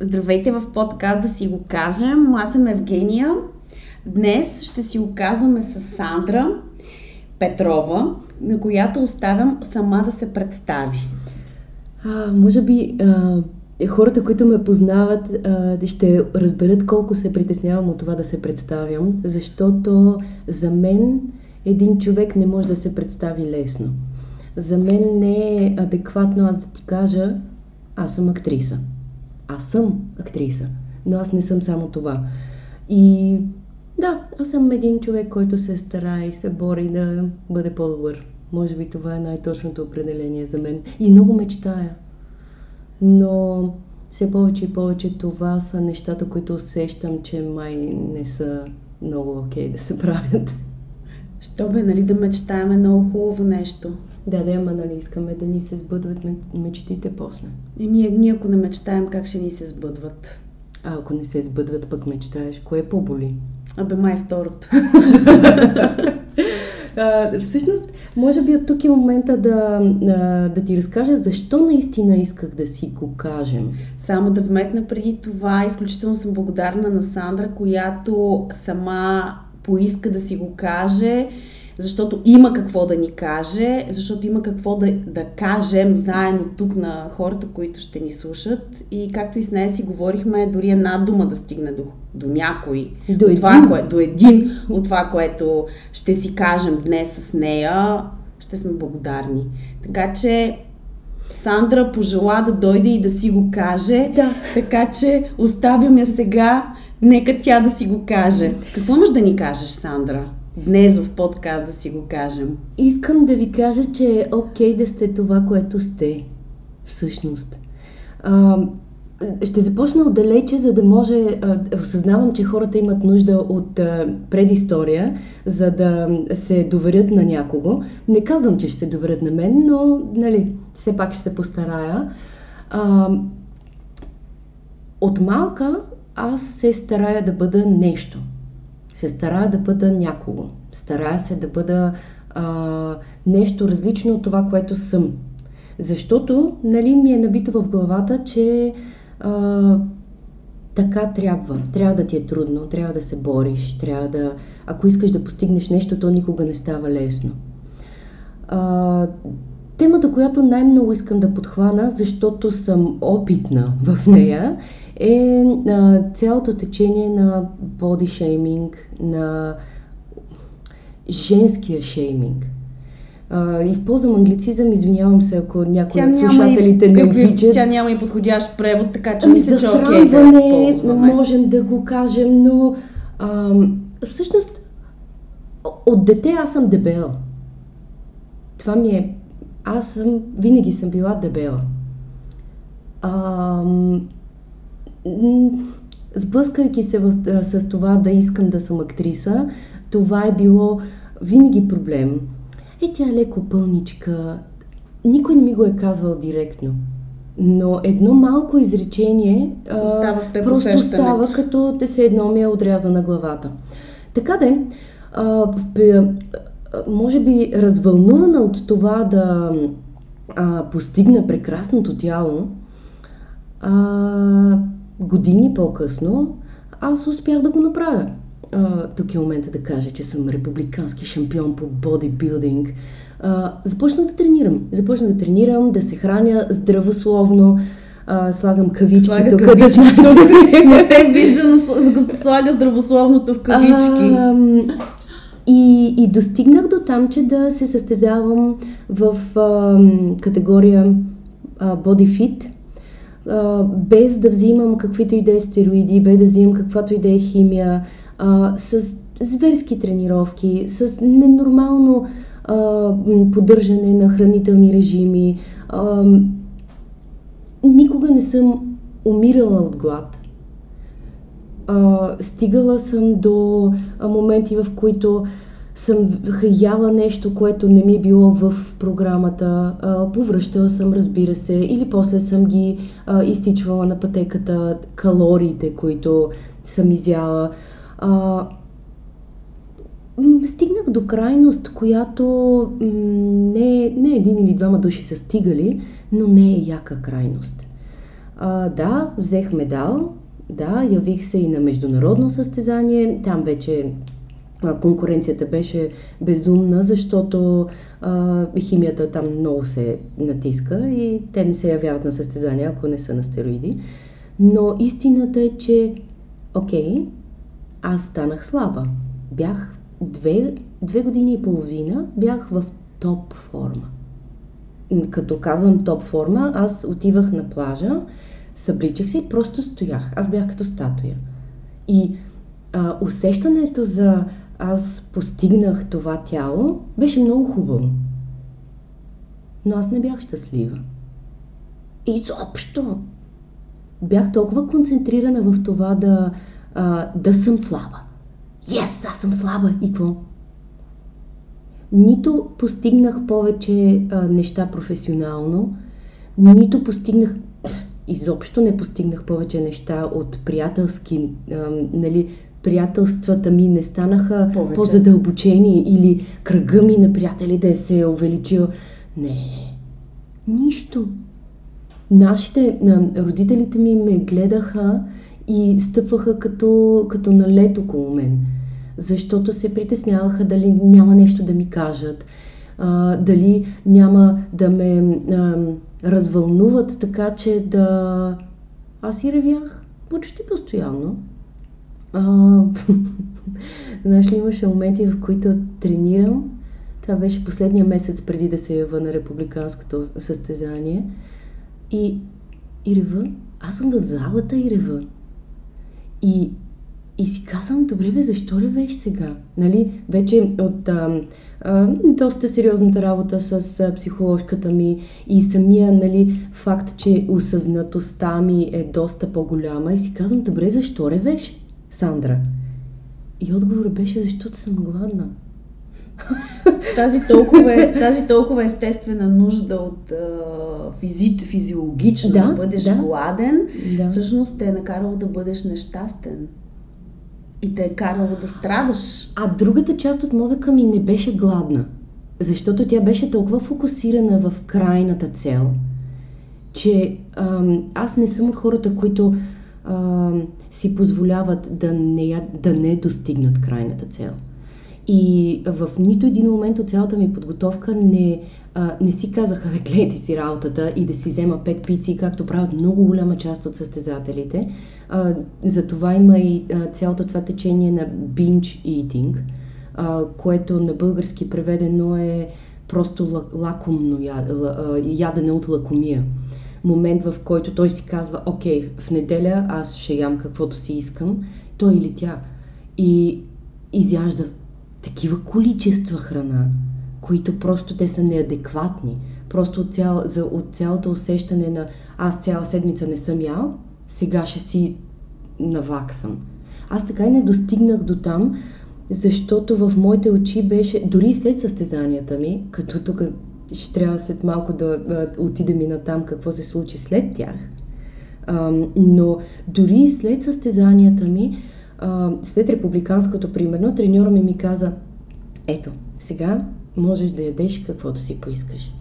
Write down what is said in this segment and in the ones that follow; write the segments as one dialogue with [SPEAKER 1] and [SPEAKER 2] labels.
[SPEAKER 1] Здравейте в подкаст да си го кажем. Аз съм Евгения. Днес ще си го казваме с Сандра Петрова, на която оставям сама да се представи.
[SPEAKER 2] А, може би а, хората, които ме познават, а, ще разберат колко се притеснявам от това да се представям, защото за мен един човек не може да се представи лесно. За мен не е адекватно аз да ти кажа, аз съм актриса. Аз съм актриса, но аз не съм само това. И да, аз съм един човек, който се стара и се бори да бъде по-добър. Може би това е най-точното определение за мен. И много мечтая. Но все повече и повече това са нещата, които усещам, че май не са много окей okay да се правят.
[SPEAKER 1] Що бе, нали да мечтаем е много хубаво нещо.
[SPEAKER 2] Да, да, ама нали искаме да ни се сбъдват мечтите после.
[SPEAKER 1] Еми, ние ако не мечтаем, как ще ни се сбъдват?
[SPEAKER 2] А ако не се сбъдват, пък мечтаеш, кое по-боли?
[SPEAKER 1] Абе, май второто.
[SPEAKER 2] а, всъщност, може би от тук е момента да, да ти разкажа защо наистина исках да си го кажем.
[SPEAKER 1] Само да вметна преди това, изключително съм благодарна на Сандра, която сама поиска да си го каже защото има какво да ни каже, защото има какво да, да кажем заедно тук на хората, които ще ни слушат. И както и с нея си говорихме, дори една дума да стигне до, до някой,
[SPEAKER 2] до,
[SPEAKER 1] от това, кое, до един от това, което ще си кажем днес с нея, ще сме благодарни. Така че Сандра пожела да дойде и да си го каже.
[SPEAKER 2] Да.
[SPEAKER 1] Така че оставям я сега. Нека тя да си го каже. Какво може да ни кажеш, Сандра? Днес в подкаст да си го кажем?
[SPEAKER 2] Искам да ви кажа, че е окей да сте това, което сте. Всъщност. А, ще започна отдалече, за да може. А, осъзнавам, че хората имат нужда от а, предистория, за да се доверят на някого. Не казвам, че ще се доверят на мен, но нали, все пак ще се постарая. А, от малка аз се старая да бъда нещо се старая да бъда някого. Старая се да бъда а, нещо различно от това, което съм. Защото, нали, ми е набито в главата, че а, така трябва. Трябва да ти е трудно, трябва да се бориш, трябва да... Ако искаш да постигнеш нещо, то никога не става лесно. А, темата, която най-много искам да подхвана, защото съм опитна в нея, е а, цялото течение на боди шейминг, на женския шейминг. А, използвам англицизъм, извинявам се, ако някой от слушателите не обичат.
[SPEAKER 1] Тя няма и подходящ превод, така че ами, мисля, че окей да
[SPEAKER 2] ползваме. можем да го кажем, но а, всъщност от дете аз съм дебела. Това ми е... Аз съм... Винаги съм била дебела. А, сблъскайки се в, с това да искам да съм актриса, това е било винаги проблем. Е, тя е леко пълничка. Никой не ми го е казвал директно. Но едно малко изречение
[SPEAKER 1] остава в
[SPEAKER 2] просто усещането. става като те се едно ми е отряза на главата. Така де, а, може би развълнувана от това да а, постигна прекрасното тяло, а, години по-късно аз успях да го направя. А, тук е момента да кажа, че съм републикански шампион по бодибилдинг. А, започнах да тренирам. Започнах да тренирам, да се храня здравословно. А, слагам кавички
[SPEAKER 1] Слага
[SPEAKER 2] тук.
[SPEAKER 1] Кавички, да не се вижда, слага здравословното в кавички. А,
[SPEAKER 2] и, и достигнах до там, че да се състезавам в а, категория а, Body Fit без да взимам каквито и да е стероиди, без да взимам каквато и да е химия, а, с зверски тренировки, с ненормално а, поддържане на хранителни режими. А, никога не съм умирала от глад. А, стигала съм до моменти, в които съм яла нещо, което не ми е било в програмата, а, повръщала съм, разбира се, или после съм ги а, изтичвала на пътеката калориите, които съм изяла. А, стигнах до крайност, която не, не един или двама души са стигали, но не е яка крайност. А, да, взех медал, да, явих се и на международно състезание. Там вече конкуренцията беше безумна, защото а, химията там много се натиска и те не се явяват на състезания, ако не са на стероиди. Но истината е, че, окей, аз станах слаба. Бях две, две години и половина, бях в топ форма. Като казвам топ форма, аз отивах на плажа, събличах се и просто стоях. Аз бях като статуя. И а, усещането за аз постигнах това тяло беше много хубаво. Но аз не бях щастлива. Изобщо! Бях толкова концентрирана в това да, а, да съм слаба. Yes, аз съм слаба. И какво? Нито постигнах повече а, неща професионално, нито постигнах изобщо не постигнах повече неща от приятелски, а, нали, приятелствата ми не станаха повече. по-задълбочени или кръга ми на приятели да е се е увеличил. Не, нищо. Нашите, родителите ми ме гледаха и стъпваха като, като на лед около мен, защото се притесняваха дали няма нещо да ми кажат, а, дали няма да ме а, развълнуват така, че да... Аз и ревях почти постоянно. А, знаеш ли, имаше моменти, в които тренирам. Това беше последния месец преди да се ява на републиканското състезание. И, и рева. Аз съм в залата и рева. И, и си казвам, добре бе, защо ревеш сега? Нали, вече от а, а, доста сериозната работа с а, психоложката ми и самия нали, факт, че осъзнатостта ми е доста по-голяма и си казвам, добре, защо ревеш, Сандра? И отговорът беше, защото съм гладна.
[SPEAKER 1] Тази толкова, тази толкова естествена нужда от физи, физиологично да, да бъдеш да. гладен, да. всъщност те е накарало да бъдеш нещастен. И те е карало да страдаш.
[SPEAKER 2] А другата част от мозъка ми не беше гладна, защото тя беше толкова фокусирана в крайната цел, че ам, аз не съм от хората, които ам, си позволяват да не, да не достигнат крайната цел. И в нито един момент от цялата ми подготовка не, а, не си казаха, гледайте си работата и да си взема пет пици, както правят много голяма част от състезателите. А, това има и а, цялото това течение на binge eating, а, което на български преведено е просто лакомно ядене от лакомия. Момент, в който той си казва, окей, в неделя аз ще ям каквото си искам, той или тя. И изяжда такива количества храна, които просто те са неадекватни. Просто от, цял, за, от цялото усещане на аз цяла седмица не съм ял, сега ще си наваксам. Аз така и не достигнах до там, защото в моите очи беше, дори след състезанията ми, като тук ще трябва след малко да, отидем и на там какво се случи след тях, но дори след състезанията ми, след републиканското, примерно, треньора ми ми каза, ето, сега можеш да ядеш каквото си поискаш.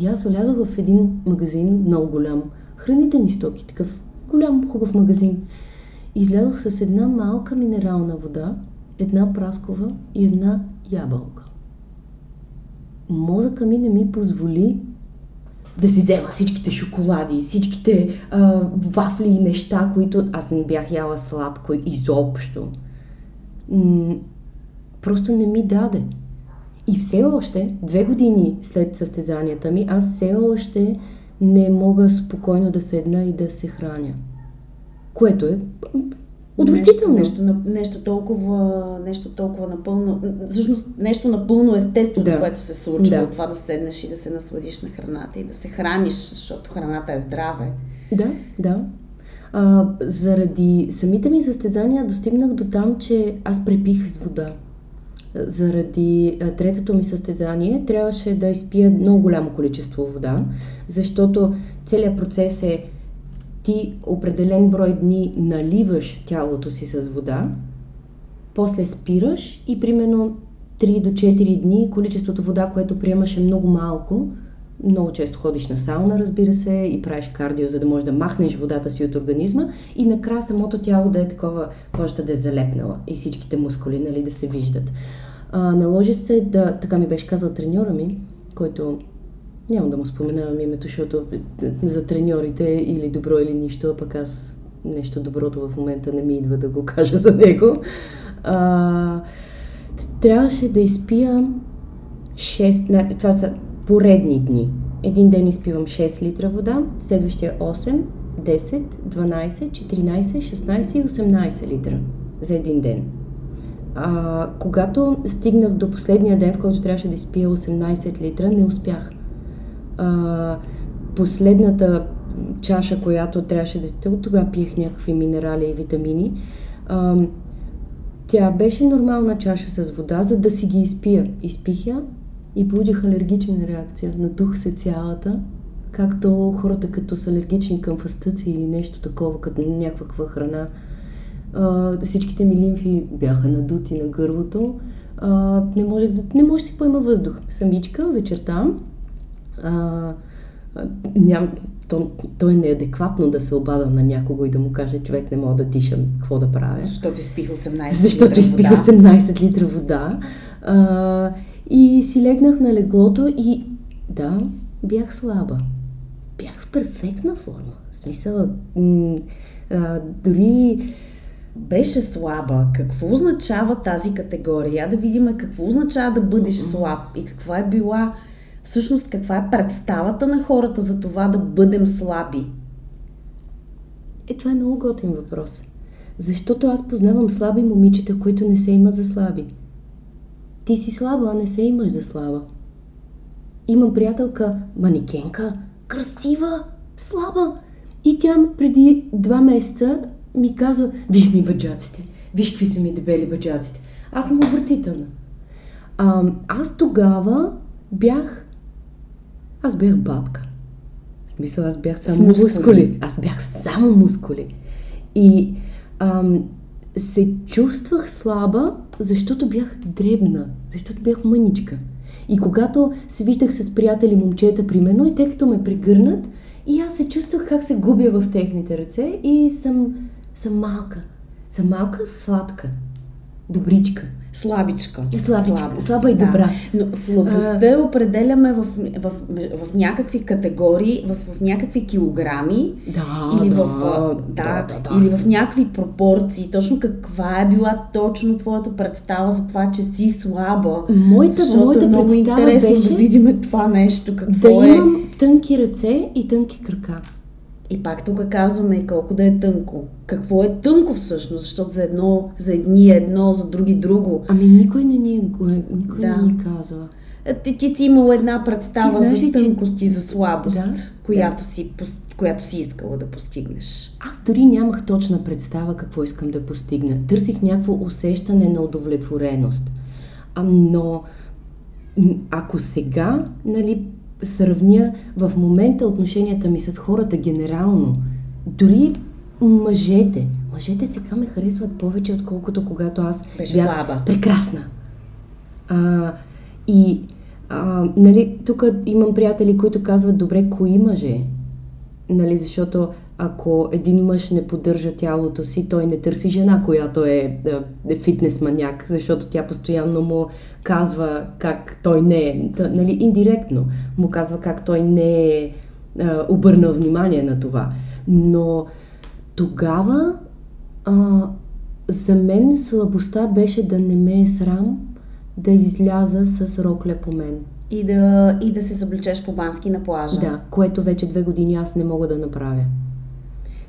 [SPEAKER 2] И аз влязох в един магазин, много голям, хранителни стоки, такъв голям, хубав магазин. Излязох с една малка минерална вода, една праскова и една ябълка. Мозъка ми не ми позволи да си взема всичките шоколади, всичките а, вафли и неща, които аз не бях яла сладко изобщо. М- просто не ми даде. И все още, две години след състезанията ми, аз все още не мога спокойно да седна и да се храня. Което е Отвратително.
[SPEAKER 1] Нещо, нещо, нещо, толкова, нещо толкова напълно, всъщност нещо напълно естествено, да. което се случва. Да. Това да седнеш и да се насладиш на храната и да се храниш, защото храната е здраве.
[SPEAKER 2] Да, да. А, заради самите ми състезания достигнах до там, че аз препих с вода. Заради а, третото ми състезание трябваше да изпия много голямо количество вода, защото целият процес е ти определен брой дни наливаш тялото си с вода, после спираш и примерно 3 до 4 дни количеството вода, което приемаш е много малко, много често ходиш на сауна, разбира се, и правиш кардио, за да можеш да махнеш водата си от организма и накрая самото тяло да е такова, кожата да е залепнала и всичките мускули нали, да се виждат. А, наложи се да, така ми беше казал треньора ми, който няма да му споменавам името, защото за треньорите или добро или нищо, а пък аз нещо доброто в момента не ми идва да го кажа за него. А, трябваше да изпия 6, това са поредни дни. Един ден изпивам 6 литра вода, следващия 8, 10, 12, 14, 16 и 18 литра за един ден. А, когато стигнах до последния ден, в който трябваше да изпия 18 литра, не успях. А, последната чаша, която трябваше да... Тогава пиех някакви минерали и витамини. А, тя беше нормална чаша с вода, за да си ги изпия. Изпих я и получих алергична реакция. Надух се цялата, както хората като са алергични към фастъци или нещо такова, като някаква храна. А, всичките ми лимфи бяха надути на гърлото. А, не можех да, не може да си поема въздух. Самичка, вечерта. А, ням, то, то е неадекватно да се обада на някого и да му каже, човек не мога да дишам, какво да правя.
[SPEAKER 1] Защото изпих 18
[SPEAKER 2] Защото изпих 18 литра вода. А, и си легнах на леглото и да, бях слаба. Бях в перфектна форма. В смисъл, м- а, дори
[SPEAKER 1] беше слаба. Какво означава тази категория? Да видим какво означава да бъдеш слаб и каква е била всъщност каква е представата на хората за това да бъдем слаби?
[SPEAKER 2] Е, това е много готин въпрос. Защото аз познавам слаби момичета, които не се имат за слаби. Ти си слаба, а не се имаш за слаба. Имам приятелка, манекенка, красива, слаба. И тя преди два месеца ми казва, виж ми бъджаците, виж какви са ми дебели бъджаците. Аз съм обратителна. А, аз тогава бях аз бях батка. В смисъл, аз бях само мускули. мускули. Аз бях само мускули. И ам, се чувствах слаба, защото бях дребна, защото бях мъничка. И когато се виждах с приятели момчета, примерно, и те като ме прегърнат, и аз се чувствах как се губя в техните ръце и съм, съм малка. Съм малка, сладка, добричка
[SPEAKER 1] слабичка.
[SPEAKER 2] Слабичка, слаба, слаба и добра.
[SPEAKER 1] Да. Но слабостта а... определяме в, в, в, в някакви категории, в, в някакви килограми
[SPEAKER 2] да,
[SPEAKER 1] или,
[SPEAKER 2] да,
[SPEAKER 1] в, да, да, да, да. или в някакви пропорции. Точно каква е била точно твоята представа за това, че си слаба.
[SPEAKER 2] Моята, Защото моята
[SPEAKER 1] е много интересно
[SPEAKER 2] беше
[SPEAKER 1] да видим това нещо. Какво
[SPEAKER 2] да
[SPEAKER 1] е.
[SPEAKER 2] имам тънки ръце и тънки крака.
[SPEAKER 1] И пак тук казваме колко да е тънко. Какво е тънко всъщност, защото за едно, за едни е едно, за други друго.
[SPEAKER 2] Ами никой не ни, никой да. не ни казва.
[SPEAKER 1] Е, ти, ти си имала една представа знаеш, за тънкост и за слабост, да? която, да. Си, която си искала да постигнеш.
[SPEAKER 2] Аз дори нямах точна представа какво искам да постигна. Търсих някакво усещане на удовлетвореност. А, но ако сега, нали, сравня в момента отношенията ми с хората генерално, дори мъжете, мъжете сега ме харесват повече, отколкото когато аз
[SPEAKER 1] Беше бях слаба.
[SPEAKER 2] прекрасна. А, и а, нали, тук имам приятели, които казват, добре, кои мъже? Нали, защото ако един мъж не поддържа тялото си, той не търси жена, която е, е фитнес маняк, защото тя постоянно му казва как той не е, нали, индиректно му казва как той не е обърнал внимание на това. Но тогава а, за мен слабостта беше да не ме е срам да изляза с рокле по мен.
[SPEAKER 1] И да, и да се съблечеш по бански на плажа.
[SPEAKER 2] Да, което вече две години аз не мога да направя.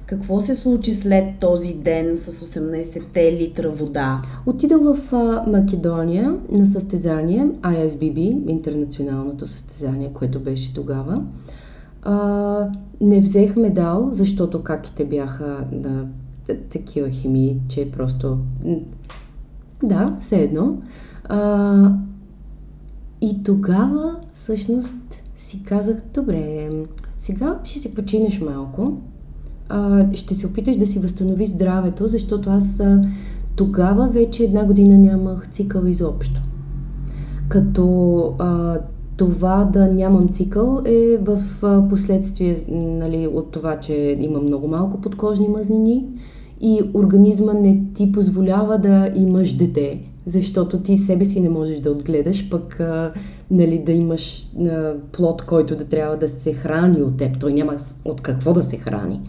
[SPEAKER 1] Какво се случи след този ден с 18-те литра вода?
[SPEAKER 2] Отидох в Македония на състезание IFBB, интернационалното състезание, което беше тогава. Не взех медал, защото каките бяха на такива химии, че просто... Да, все едно. И тогава всъщност си казах, добре, сега ще си починеш малко, а, ще се опиташ да си възстановиш здравето, защото аз а, тогава вече една година нямах цикъл изобщо. Като а, това да нямам цикъл е в последствие нали, от това, че има много малко подкожни мазнини и организма не ти позволява да имаш дете, защото ти себе си не можеш да отгледаш, пък а, нали, да имаш а, плод, който да трябва да се храни от теб. Той няма от какво да се храни.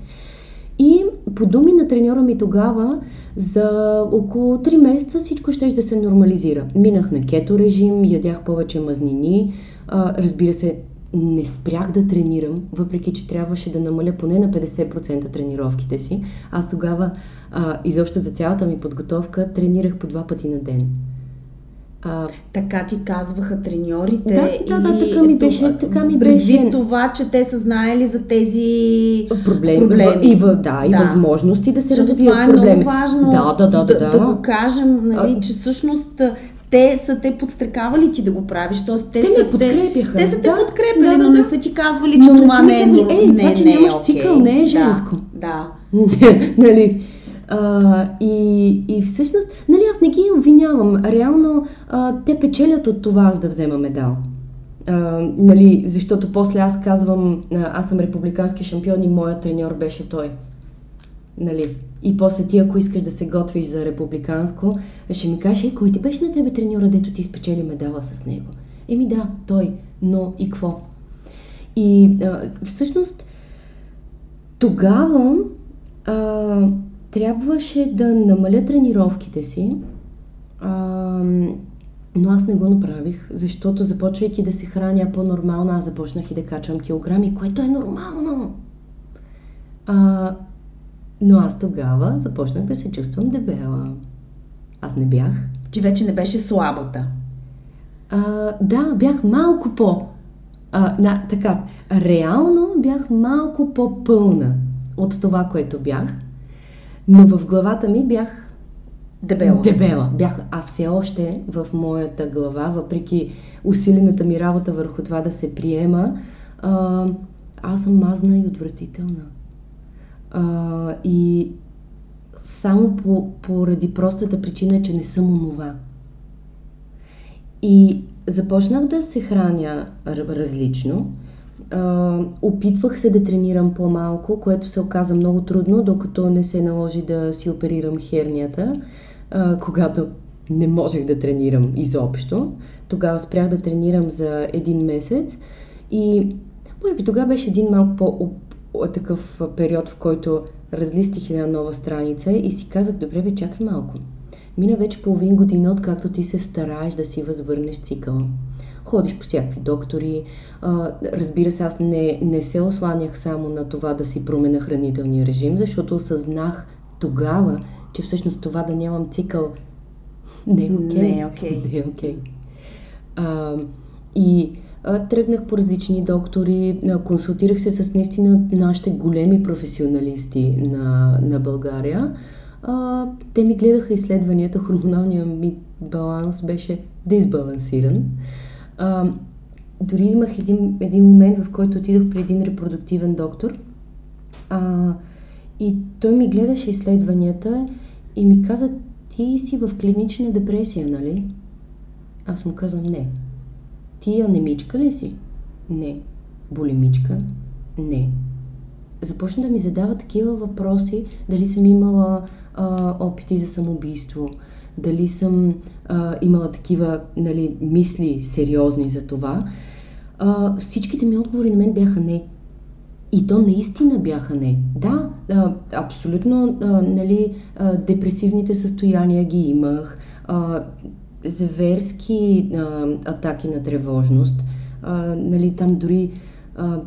[SPEAKER 2] И по думи на треньора ми тогава, за около 3 месеца всичко ще да се нормализира. Минах на кето режим, ядях повече мазнини, а, разбира се, не спрях да тренирам, въпреки че трябваше да намаля поне на 50% тренировките си. Аз тогава, а, изобщо за цялата ми подготовка, тренирах по два пъти на ден.
[SPEAKER 1] А, така ти казваха треньорите?
[SPEAKER 2] Да, да, да, така ми беше. Така ми беше.
[SPEAKER 1] това, че те са знаели за тези
[SPEAKER 2] проблеми. проблеми. И, в, да, и да. възможности да се Защото развият
[SPEAKER 1] това
[SPEAKER 2] е проблеми.
[SPEAKER 1] много важно
[SPEAKER 2] да, да, да, да,
[SPEAKER 1] да, да го кажем, нали, а... че всъщност те са те подстрекавали ти да го правиш. Тоест, те,
[SPEAKER 2] те
[SPEAKER 1] са,
[SPEAKER 2] ме подкрепяха.
[SPEAKER 1] Те, те са те да, подкрепили, да, да, но не са ти казвали, че но това не е... Казали,
[SPEAKER 2] Ей, не, това, че
[SPEAKER 1] не,
[SPEAKER 2] нямаш цикъл, не е женско.
[SPEAKER 1] Да.
[SPEAKER 2] да. нали? А, и, и всъщност, нали, аз не ги обвинявам. Реално, а, те печелят от това, аз да взема медал. А, нали, защото после аз казвам, аз съм републикански шампион и моят треньор беше той. Нали? И после ти, ако искаш да се готвиш за републиканско, ще ми кажеш, кой ти беше на тебе треньора, дето ти спечели медала с него? Еми да, той, но и какво? И а, всъщност тогава а, трябваше да намаля тренировките си, а, но аз не го направих, защото започвайки да се храня по-нормално, аз започнах и да качвам килограми, което е нормално. А, но аз тогава започнах да се чувствам дебела. Аз не бях.
[SPEAKER 1] Ти вече не беше слабата.
[SPEAKER 2] А, да, бях малко по. А, на, така, реално бях малко по-пълна от това, което бях, но в главата ми бях
[SPEAKER 1] дебела.
[SPEAKER 2] Дебела. Бях аз все още в моята глава, въпреки усилената ми работа върху това да се приема, а, аз съм мазна и отвратителна. А, и само по, поради простата причина, че не съм онова. И започнах да се храня различно. А, опитвах се да тренирам по-малко, което се оказа много трудно, докато не се наложи да си оперирам хернията, а, когато не можех да тренирам изобщо. Тогава спрях да тренирам за един месец и може би тогава беше един малко по такъв период, в който разлистих една нова страница и си казах, добре бе, чакай малко. Мина вече половин година, откакто ти се стараеш да си възвърнеш цикъла. Ходиш по всякакви доктори. А, разбира се, аз не, не се осланях само на това да си променя хранителния режим, защото осъзнах тогава, че всъщност това да нямам цикъл не е окей. Okay.
[SPEAKER 1] Не е окей.
[SPEAKER 2] Okay. Не е. Okay. и тръгнах по различни доктори, консултирах се с наистина нашите големи професионалисти на, на България. А, те ми гледаха изследванията, хормоналният ми баланс беше дисбалансиран. А, дори имах един, един момент, в който отидох при един репродуктивен доктор а, и той ми гледаше изследванията и ми каза, ти си в клинична депресия, нали? Аз му казвам не. Ти анемичка ли си? Не. Болемичка? Не. Започна да ми задава такива въпроси, дали съм имала а, опити за самоубийство, дали съм а, имала такива нали, мисли сериозни за това. А, всичките ми отговори на мен бяха не. И то наистина бяха не. Да, а, абсолютно а, нали, а, депресивните състояния ги имах. А, зверски а, атаки на тревожност. А, нали, там дори, а,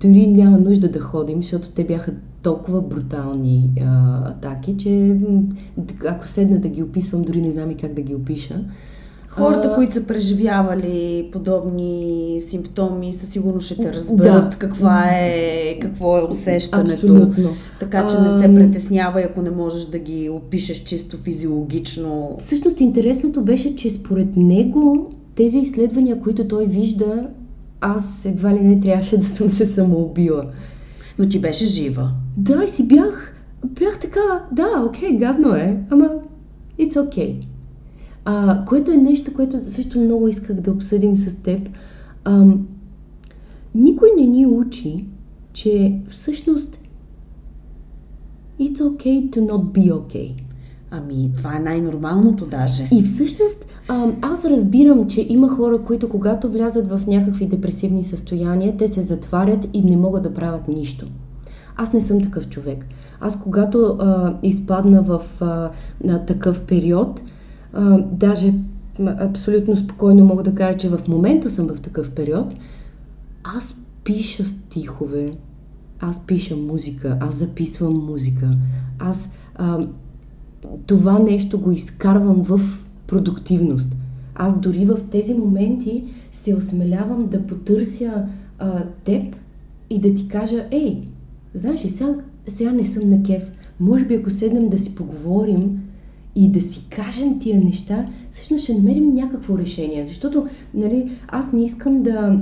[SPEAKER 2] дори няма нужда да ходим, защото те бяха толкова брутални а, атаки, че ако седна да ги описвам, дори не знам и как да ги опиша.
[SPEAKER 1] Хората, а, които са преживявали подобни симптоми, със сигурност ще те разберат да. каква е, какво е усещането.
[SPEAKER 2] Абсолютно.
[SPEAKER 1] Така че не се притеснявай, ако не можеш да ги опишеш чисто физиологично.
[SPEAKER 2] Всъщност интересното беше, че според него тези изследвания, които той вижда, аз едва ли не трябваше да съм се самоубила.
[SPEAKER 1] Но ти беше жива.
[SPEAKER 2] Да, и си бях, бях така, да, окей, okay, гадно е, ама it's okay. А, което е нещо, което също много исках да обсъдим с теб. А, никой не ни учи, че всъщност it's okay to not be okay.
[SPEAKER 1] Ами, това е най-нормалното даже.
[SPEAKER 2] И всъщност аз разбирам, че има хора, които когато влязат в някакви депресивни състояния, те се затварят и не могат да правят нищо. Аз не съм такъв човек. Аз когато а, изпадна в а, на такъв период, а, даже абсолютно спокойно мога да кажа, че в момента съм в такъв период, аз пиша стихове, аз пиша музика, аз записвам музика, аз а, това нещо го изкарвам в продуктивност. Аз дори в тези моменти се осмелявам да потърся а, теб и да ти кажа, ей, знаеш ли, сега, сега не съм на кеф. Може би ако седнем да си поговорим и да си кажем тия неща, всъщност ще намерим някакво решение. Защото, нали, аз не искам да,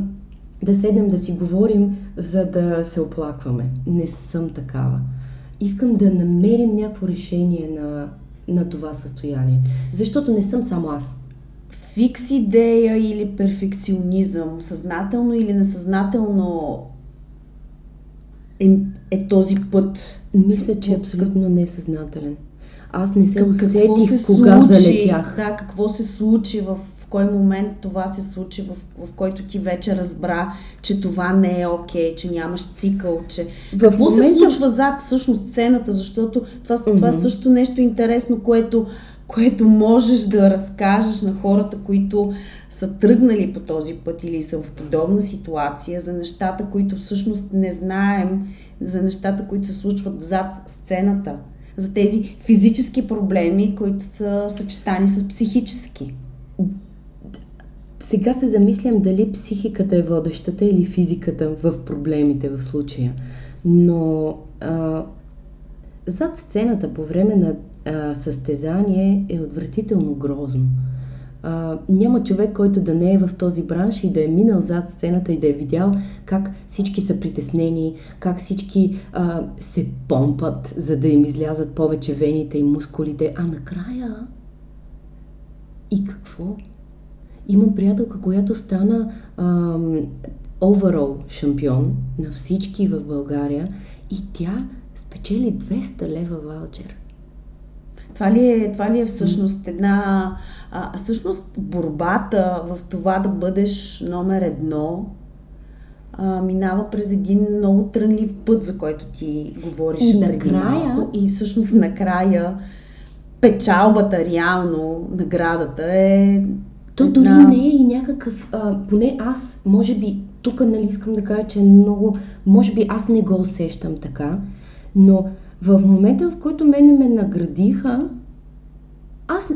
[SPEAKER 2] да седнем да си говорим, за да се оплакваме. Не съм такава. Искам да намерим някакво решение на, на това състояние. Защото не съм само аз.
[SPEAKER 1] Фикс идея или перфекционизъм, съзнателно или несъзнателно е, е този път.
[SPEAKER 2] Мисля, че е абсолютно несъзнателен. Аз не се как, усетих се кога случи, залетях.
[SPEAKER 1] Да, какво се случи в кой момент това се случи, в, в който ти вече разбра, че това не е окей, okay, че нямаш цикъл, че... В Какво момента... се случва зад всъщност сцената, защото това, mm-hmm. това е също нещо интересно, което, което можеш да разкажеш на хората, които са тръгнали по този път или са в подобна ситуация, за нещата, които всъщност не знаем, за нещата, които се случват зад сцената, за тези физически проблеми, които са съчетани с психически.
[SPEAKER 2] Сега се замислям дали психиката е водещата или физиката в проблемите в случая. Но а, зад сцената по време на а, състезание е отвратително грозно. А, няма човек, който да не е в този бранш и да е минал зад сцената и да е видял как всички са притеснени, как всички а, се помпат, за да им излязат повече вените и мускулите, а накрая и какво? Имам приятелка, която стана оверол шампион на всички в България и тя спечели 200 лева ваучер.
[SPEAKER 1] Това ли е, това ли е всъщност една... А, всъщност борбата в това да бъдеш номер едно а, минава през един много трънлив път, за който ти говориш
[SPEAKER 2] и накрая, малко.
[SPEAKER 1] И всъщност накрая печалбата реално, наградата е
[SPEAKER 2] то дори не е и някакъв, а, поне аз, може би, тук нали искам да кажа, че е много, може би аз не го усещам така, но в момента, в който мене ме наградиха, аз,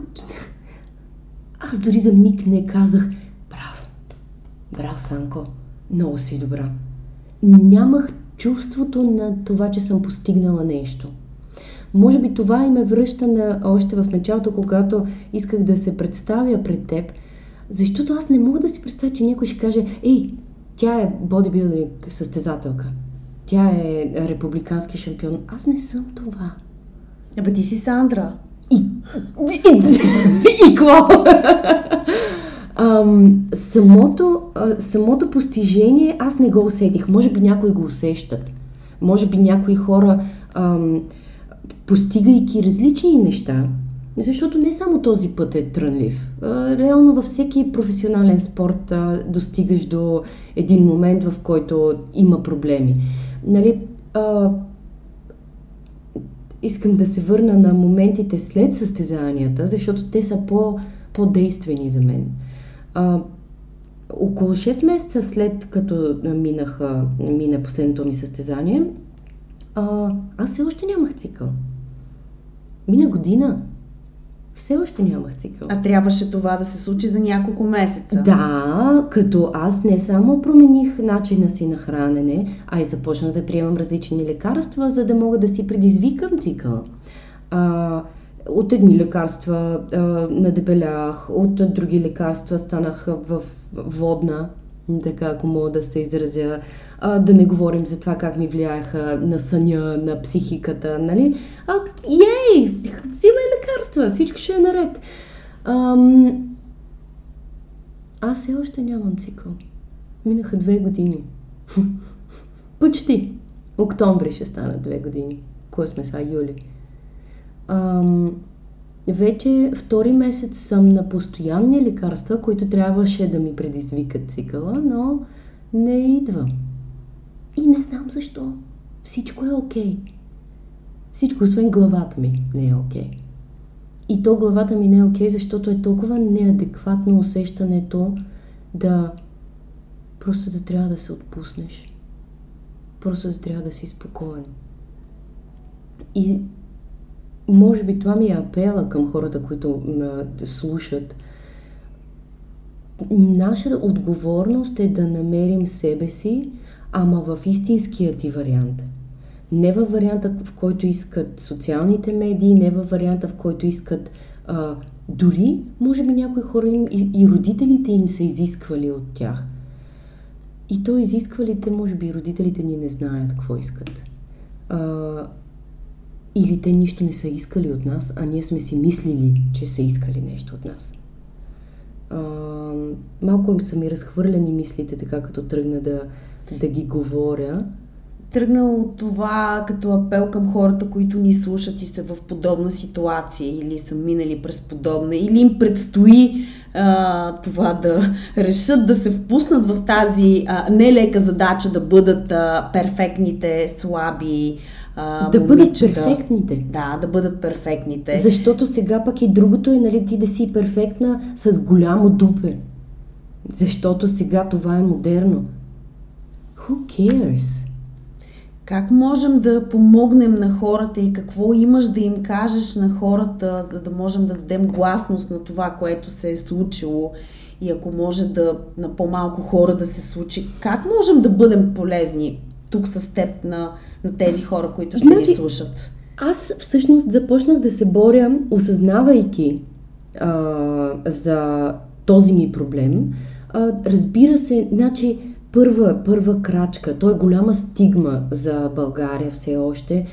[SPEAKER 2] аз дори за миг не казах, браво, браво, Санко, много си добра. Нямах чувството на това, че съм постигнала нещо. Може би това и ме връща на, още в началото, когато исках да се представя пред теб – защото аз не мога да си представя, че някой ще каже, ей, тя е бодибилдинг състезателка. Тя е републикански шампион. Аз не съм това.
[SPEAKER 1] Абе ти си Сандра.
[SPEAKER 2] И... И, и, какво? Ам, самото, а, самото постижение аз не го усетих. Може би някои го усещат. Може би някои хора, ам, постигайки различни неща, защото не само този път е трънлив. Реално във всеки професионален спорт достигаш до един момент, в който има проблеми. Нали, а, искам да се върна на моментите след състезанията, защото те са по, по-действени за мен. А, около 6 месеца след като минах, мина последното ми състезание, а, аз все още нямах цикъл. Мина година все още нямах цикъл.
[SPEAKER 1] А трябваше това да се случи за няколко месеца.
[SPEAKER 2] Да, като аз не само промених начина си на хранене, а и започнах да приемам различни лекарства, за да мога да си предизвикам цикъл. А, от едни лекарства а, надебелях, от други лекарства станах в водна, така ако мога да се изразя, а, да не говорим за това как ми влияеха на съня, на психиката, нали? А, ей, взимай лекарства, всичко ще е наред. Ам... Аз все още нямам цикъл. Минаха две години. Почти. Октомври ще станат две години. Кое сме сега? Юли. Ам... Вече втори месец съм на постоянни лекарства, които трябваше да ми предизвикат цикъла, но не идва. И не знам защо. Всичко е окей. Okay. Всичко, освен главата ми, не е окей. Okay. И то главата ми не е окей, okay, защото е толкова неадекватно усещането да просто да трябва да се отпуснеш. Просто да трябва да си спокоен. И може би това ми е апела към хората, които ме слушат. Нашата отговорност е да намерим себе си, ама в истинския ти вариант. Не във варианта, в който искат социалните медии, не във варианта, в който искат а, дори, може би някои хора им, и, и родителите им са изисквали от тях. И то изисквалите, може би родителите ни не знаят какво искат. А, или те нищо не са искали от нас, а ние сме си мислили, че са искали нещо от нас. А, малко са ми разхвърляни мислите, така като тръгна да, да ги говоря.
[SPEAKER 1] Тръгна от това като апел към хората, които ни слушат и са в подобна ситуация или са минали през подобна, или им предстои а, това да решат да се впуснат в тази а, нелека задача да бъдат а, перфектните, слаби,
[SPEAKER 2] а, да бъдат перфектните.
[SPEAKER 1] Да, да бъдат перфектните.
[SPEAKER 2] Защото сега пък и другото е, нали, ти да си перфектна с голямо дупе. Защото сега това е модерно. Who cares?
[SPEAKER 1] Как можем да помогнем на хората и какво имаш да им кажеш на хората, за да можем да дадем гласност на това, което се е случило и ако може да на по-малко хора да се случи, как можем да бъдем полезни тук с теб на, на тези хора, които ще значи, ни слушат?
[SPEAKER 2] Аз всъщност започнах да се боря, осъзнавайки а, за този ми проблем. А, разбира се, значи първа, първа крачка, то е голяма стигма за България все още.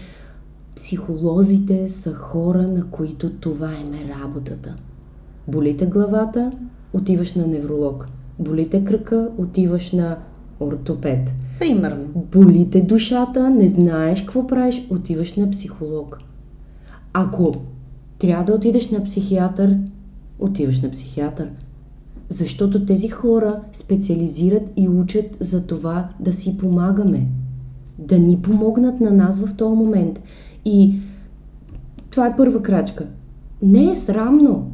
[SPEAKER 2] Психолозите са хора, на които това е работата. Болите главата, отиваш на невролог. Болите кръка, отиваш на ортопед.
[SPEAKER 1] Примерно.
[SPEAKER 2] Болите душата, не знаеш какво правиш, отиваш на психолог. Ако трябва да отидеш на психиатър, отиваш на психиатър. Защото тези хора специализират и учат за това да си помагаме. Да ни помогнат на нас в този момент. И това е първа крачка. Не е срамно.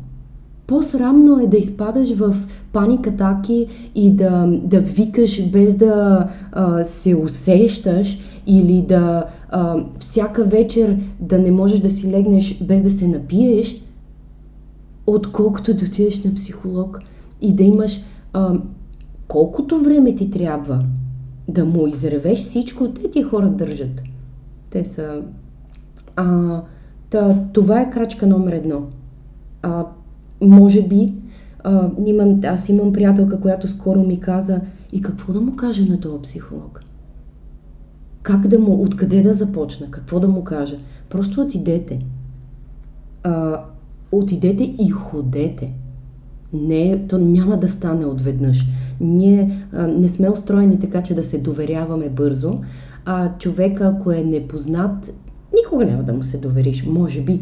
[SPEAKER 2] По-срамно е да изпадаш в паникатаки и да, да викаш без да а, се усещаш или да а, всяка вечер да не можеш да си легнеш без да се напиеш, отколкото да отидеш на психолог и да имаш а, колкото време ти трябва да му изревеш всичко, те ти хора държат. Те са... А, та, това е крачка номер едно. А, може би, а, аз имам приятелка, която скоро ми каза и какво да му каже на този психолог? Как да му, откъде да започна? Какво да му кажа? Просто отидете. А, отидете и ходете. Не, то няма да стане отведнъж. Ние а, не сме устроени така, че да се доверяваме бързо, а човека, ако е непознат, никога няма да му се довериш, може би.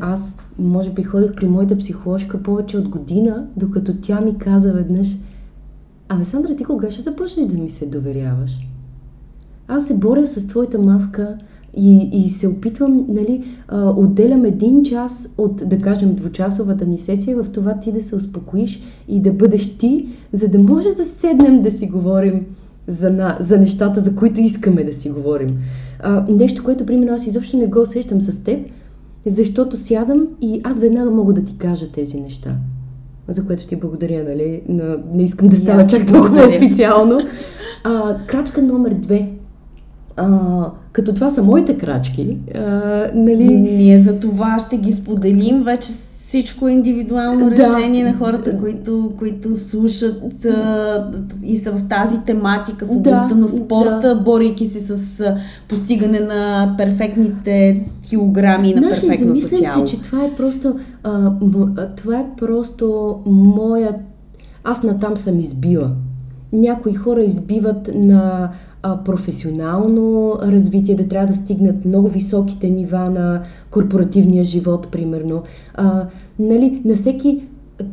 [SPEAKER 2] Аз, може би, ходих при моята психоложка повече от година, докато тя ми каза веднъж, Абе, Сандра, ти кога ще започнеш да ми се доверяваш? Аз се боря с твоята маска, и, и се опитвам, нали, а, отделям един час от, да кажем, двучасовата ни сесия в това ти да се успокоиш и да бъдеш ти, за да може да седнем да си говорим за, на, за нещата, за които искаме да си говорим. А, нещо, което, примерно, аз изобщо не го усещам с теб, защото сядам и аз веднага мога да ти кажа тези неща. За което ти благодаря, нали? Но не искам да става чак толкова официално. А, крачка номер две – а, като това са моите крачки, а, нали...
[SPEAKER 1] Ние за това ще ги споделим. Вече всичко е индивидуално
[SPEAKER 2] Да.
[SPEAKER 1] решение на хората, които, които слушат а, и са в тази тематика в областта
[SPEAKER 2] Да,
[SPEAKER 1] на спорта, борейки се с постигане на перфектните килограми на
[SPEAKER 2] Значи,
[SPEAKER 1] перфектното
[SPEAKER 2] замислям
[SPEAKER 1] тяло.
[SPEAKER 2] се, че това е просто, а, м- това е просто моя... Аз натам съм избила. Някои хора избиват на а, професионално развитие, да трябва да стигнат много високите нива на корпоративния живот, примерно. А, нали, на всеки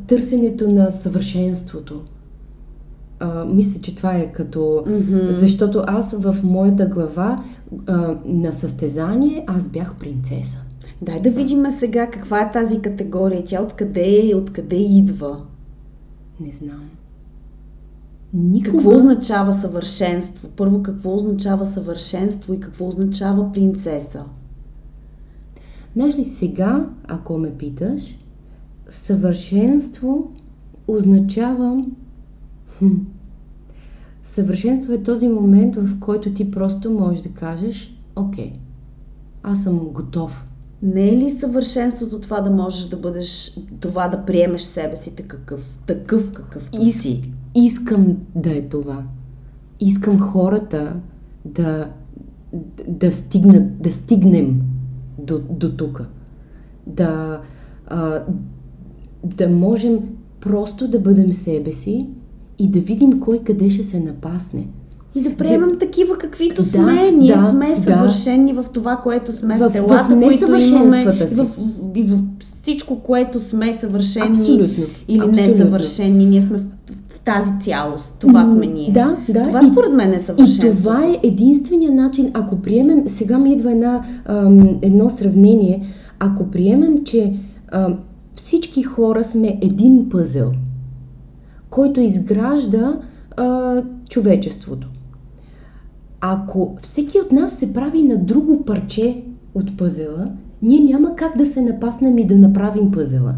[SPEAKER 2] търсенето на съвършенството. А, мисля, че това е като...
[SPEAKER 1] Мгм.
[SPEAKER 2] Защото аз в моята глава а, на състезание аз бях принцеса.
[SPEAKER 1] Дай да видим сега каква е тази категория, тя откъде, е, откъде идва.
[SPEAKER 2] Не знам. Никога...
[SPEAKER 1] Какво означава съвършенство? Първо, какво означава съвършенство и какво означава принцеса?
[SPEAKER 2] Знаеш ли, сега, ако ме питаш, съвършенство означава... Съвършенство е този момент, в който ти просто можеш да кажеш, окей, аз съм готов.
[SPEAKER 1] Не е ли съвършенството това да можеш да бъдеш, това да приемеш себе си такъв, такъв какъвто
[SPEAKER 2] И-
[SPEAKER 1] си?
[SPEAKER 2] Искам да е това. Искам хората да, да, стигнат, да стигнем до, до тук. Да, а, да можем просто да бъдем себе си и да видим кой къде ще се напасне.
[SPEAKER 1] И да приемем такива каквито
[SPEAKER 2] Да,
[SPEAKER 1] сме. Ние
[SPEAKER 2] да,
[SPEAKER 1] сме
[SPEAKER 2] да.
[SPEAKER 1] съвършени в това, което сме,
[SPEAKER 2] В-
[SPEAKER 1] в, телата,
[SPEAKER 2] в
[SPEAKER 1] които имаме, в, и в всичко, което сме съвършени
[SPEAKER 2] Абсолютно.
[SPEAKER 1] или
[SPEAKER 2] абсолютно.
[SPEAKER 1] несъвършени. Ние сме в, тази цялост. Това сме ние.
[SPEAKER 2] Да, да.
[SPEAKER 1] Това
[SPEAKER 2] и-
[SPEAKER 1] според мен е
[SPEAKER 2] И
[SPEAKER 1] съвършенство.
[SPEAKER 2] това е единствения начин, ако приемем, сега ми идва една, ам, едно сравнение, ако приемем, че ам, всички хора сме един пъзел, който изгражда а, човечеството. Ако всеки от нас се прави на друго парче от пъзела, ние няма как да се напаснем и да направим пъзела.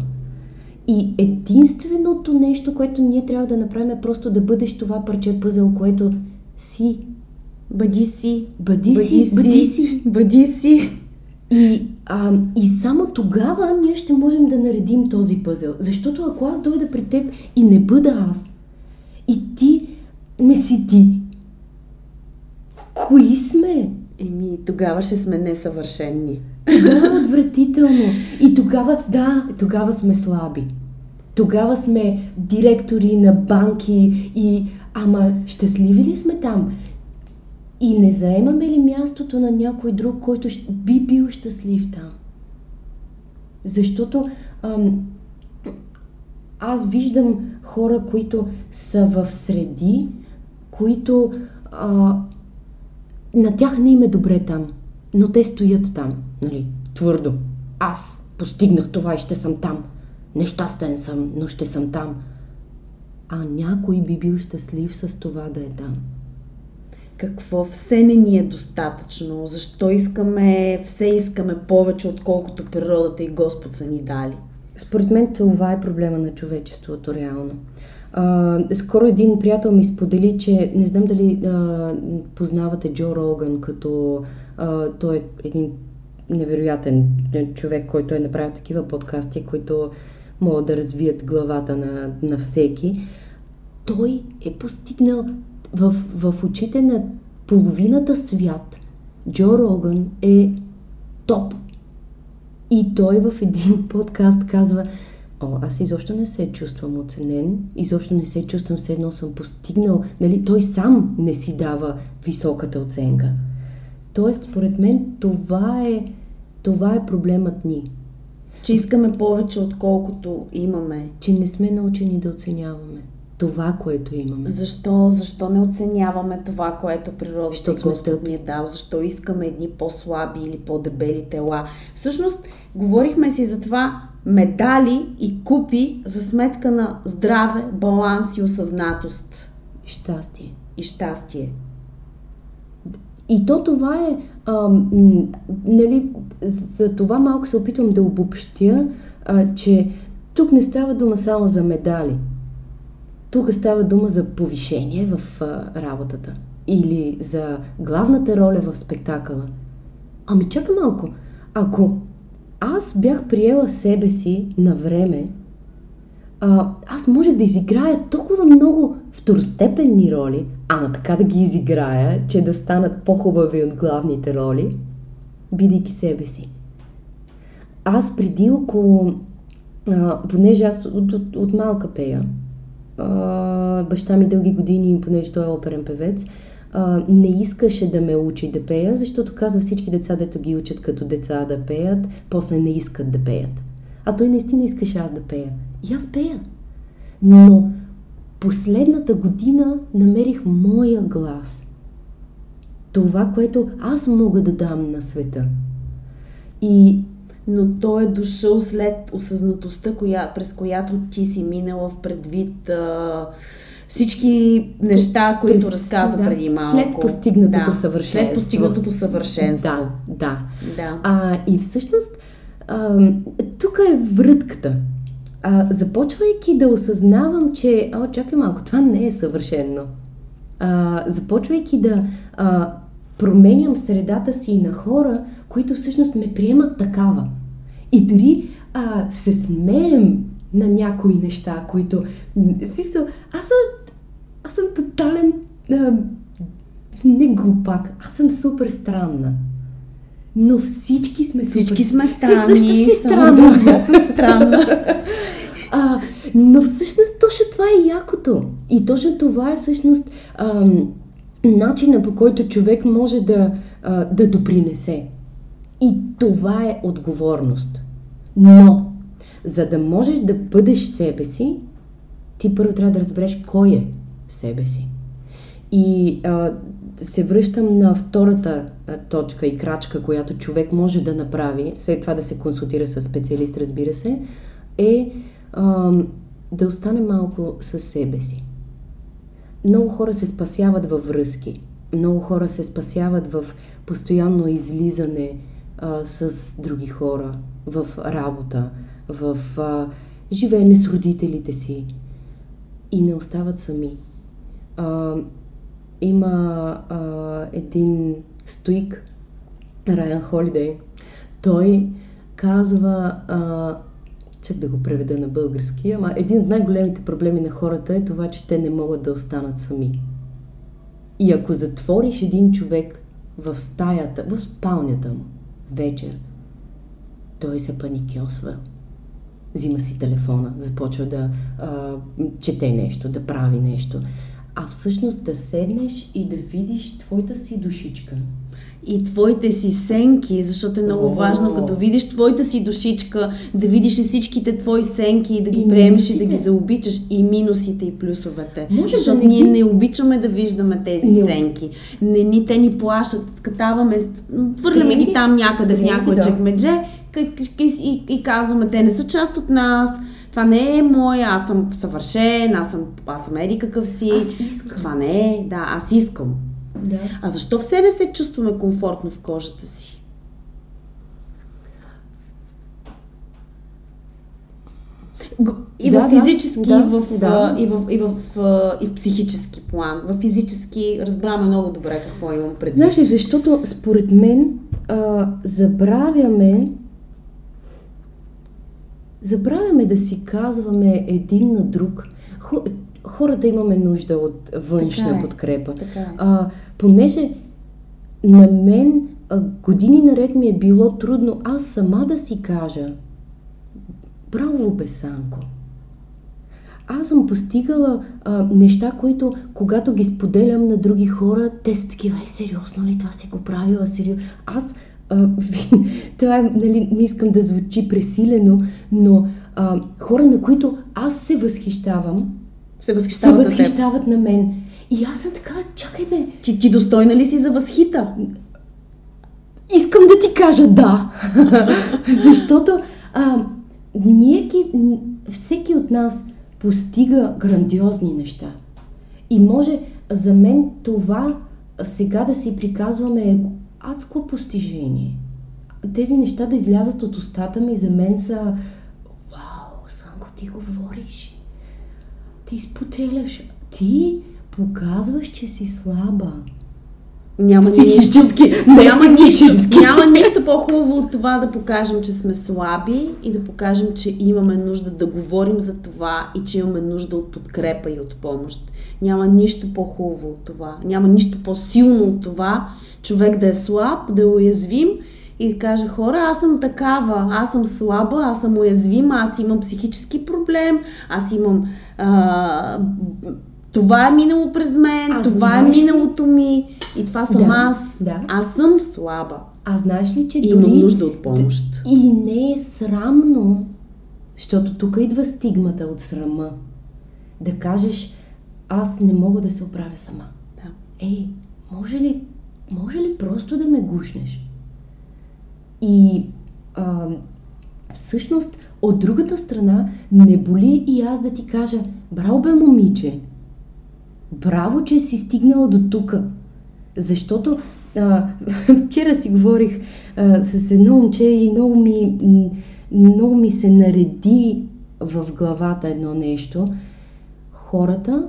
[SPEAKER 2] И единственото нещо, което ние трябва да направим е просто да бъдеш това парче пъзел, което си.
[SPEAKER 1] Бъди си.
[SPEAKER 2] Бъди, си, бъди си.
[SPEAKER 1] Бъди си.
[SPEAKER 2] И, а, и само тогава ние ще можем да наредим този пъзел. Защото ако аз дойда при теб и не бъда аз, и ти не си ти, кои сме?
[SPEAKER 1] Еми, тогава ще сме несъвършени.
[SPEAKER 2] Тогава е отвратително. И тогава, да, тогава сме слаби. Тогава сме директори на банки и... Ама щастливи ли сме там? И не заемаме ли мястото на някой друг, който би бил щастлив там? Защото ам, аз виждам хора, които са в среди, които а, на тях не им е добре там, но те стоят там, нали, твърдо. Аз постигнах това и ще съм там. Нещастен съм, но ще съм там. А някой би бил щастлив с това да е там.
[SPEAKER 1] Какво все не ни е достатъчно? Защо искаме, все искаме повече, отколкото природата и Господ са ни дали?
[SPEAKER 2] Според мен това е проблема на човечеството, реално. А, скоро един приятел ми сподели, че не знам дали а, познавате Джо Роган, като а, той е един невероятен човек, който е направил такива подкасти, които могат да развият главата на, на всеки. Той е постигнал в, в очите на половината свят. Джо Роган е топ и той в един подкаст казва, О, аз изобщо не се чувствам оценен, изобщо не се чувствам все едно съм постигнал, нали, той сам не си дава високата оценка. Тоест, според мен, това е, това е проблемът ни,
[SPEAKER 1] Че искаме повече, отколкото имаме.
[SPEAKER 2] че не сме научени да оценяваме това, което имаме.
[SPEAKER 1] Защо, защо не оценяваме това, което природата
[SPEAKER 2] Защото
[SPEAKER 1] и Господ ни е дал? Защо искаме едни по-слаби или по-дебели тела? Всъщност, говорихме си за това медали и купи за сметка на здраве, баланс и осъзнатост
[SPEAKER 2] Щастие.
[SPEAKER 1] и щастие.
[SPEAKER 2] И то това е, а, нали, за това малко се опитвам да обобщя, а, че тук не става дума само за медали. Тук става дума за повишение в работата или за главната роля в спектакъла. Ами чакай малко, ако аз бях приела себе си на време, аз може да изиграя толкова много второстепенни роли, ама така да ги изиграя, че да станат по-хубави от главните роли, бидейки себе си. Аз преди около, а, понеже аз от, от, от малка пея, баща ми дълги години, понеже той е оперен певец, а, не искаше да ме учи да пея, защото казва всички деца, дето ги учат като деца да пеят, после не искат да пеят. А той наистина искаше аз да пея. И аз пея. Но последната година намерих моя глас. Това, което аз мога да дам на света. И
[SPEAKER 1] но той е дошъл след осъзнатостта, коя, през която ти си минала в предвид а, всички неща, които през, разказа да, преди малко.
[SPEAKER 2] След постигнатото да, съвършенство.
[SPEAKER 1] След постигнатото съвършенство.
[SPEAKER 2] Да, да. да. А, и всъщност, а, тук е врътката. А, започвайки да осъзнавам, че, о, чакай малко, това не е съвършено. А, започвайки да а, променям средата си на хора, които всъщност ме приемат такава. И дори а, се смеем на някои неща, които... Си са, аз съм, аз съм тотален... А, не глупак, аз съм супер странна. Но всички сме
[SPEAKER 1] супер... Всички сме
[SPEAKER 2] странни.
[SPEAKER 1] Ти също
[SPEAKER 2] си странна.
[SPEAKER 1] Аз съм странна.
[SPEAKER 2] а, но всъщност точно това е якото. И точно това е всъщност ам, начина по който човек може да, а, да допринесе. И това е отговорност. Но, за да можеш да бъдеш себе си, ти първо трябва да разбереш кой е себе си. И а, се връщам на втората точка и крачка, която човек може да направи, след това да се консултира с специалист, разбира се, е а, да остане малко със себе си. Много хора се спасяват във връзки. Много хора се спасяват в постоянно излизане а, с други хора, в работа, в а, живеене с родителите си и не остават сами. А, има а, един стоик, Райан Холидей, той казва, а, чак да го преведа на български, ама един от най-големите проблеми на хората е това, че те не могат да останат сами. И ако затвориш един човек в стаята, в спалнята му, вечер, той се паникьосва. Взима си телефона, започва да а, чете нещо, да прави нещо. А всъщност да седнеш и да видиш твоята си душичка,
[SPEAKER 1] и твоите си сенки, защото е много О, важно, като видиш твоята си душичка, да видиш и всичките твои сенки и да ги и приемеш минусите. и да ги заобичаш и минусите и плюсовете. Може защото да не ние не обичаме да виждаме тези не... сенки. Не ни те ни плашат, катаваме, хвърляме ги там някъде в някое да. чекмедже и, и, и казваме, те не са част от нас това не е моя, аз съм съвършен, аз съм, аз съм еди какъв си.
[SPEAKER 2] Аз искам.
[SPEAKER 1] Това не е, да, аз искам.
[SPEAKER 2] Да.
[SPEAKER 1] А защо все не се чувстваме комфортно в кожата си? И да, в физически, да, и, в, да. и, в, и, в, и в психически план. В физически разбраме много добре какво имам предвид.
[SPEAKER 2] Знаеш защото според мен а, забравяме забравяме да си казваме един на друг хората имаме нужда от външна така е, подкрепа.
[SPEAKER 1] Така е.
[SPEAKER 2] А, понеже на мен а, години наред ми е било трудно аз сама да си кажа Браво, Бесанко! Аз съм постигала а, неща, които когато ги споделям на други хора, те са такива, е, сериозно ли това си го правила? Сериозно? Аз, а, това е, нали, не искам да звучи пресилено, но а, хора, на които аз се възхищавам,
[SPEAKER 1] се възхищават,
[SPEAKER 2] се възхищават на, на мен. И аз съм така, чакай бе.
[SPEAKER 1] Че ти достойна ли си за възхита?
[SPEAKER 2] Искам да ти кажа да. Защото а, ние, всеки от нас постига грандиозни неща. И може за мен това сега да си приказваме адско постижение. Тези неща да излязат от устата ми за мен са Вау, Санко, ти говориш ти споделяш, ти показваш, че си слаба.
[SPEAKER 1] Няма
[SPEAKER 2] психически,
[SPEAKER 1] нищо, няма, нищо, няма нищо по-хубаво от това да покажем, че сме слаби и да покажем, че имаме нужда да говорим за това и че имаме нужда от подкрепа и от помощ. Няма нищо по-хубаво от това. Няма нищо по-силно от това човек да е слаб, да е уязвим и да каже хора, аз съм такава, аз съм слаба, аз съм уязвима, аз имам психически проблем, аз имам а, това е минало през мен, а това е знаеш... е миналото ми и това съм да, аз. Да. Аз съм слаба.
[SPEAKER 2] А знаеш ли, че
[SPEAKER 1] и имам нужда от помощ.
[SPEAKER 2] И не е срамно, защото тук идва стигмата от срама. Да кажеш, аз не мога да се оправя сама.
[SPEAKER 1] Да.
[SPEAKER 2] Ей, може ли, може ли просто да ме гушнеш? И а, всъщност, от другата страна, не боли и аз да ти кажа, браво бе, момиче, браво, че си стигнала до тук. Защото а, вчера си говорих а, с едно момче и много ми, много ми се нареди в главата едно нещо. Хората,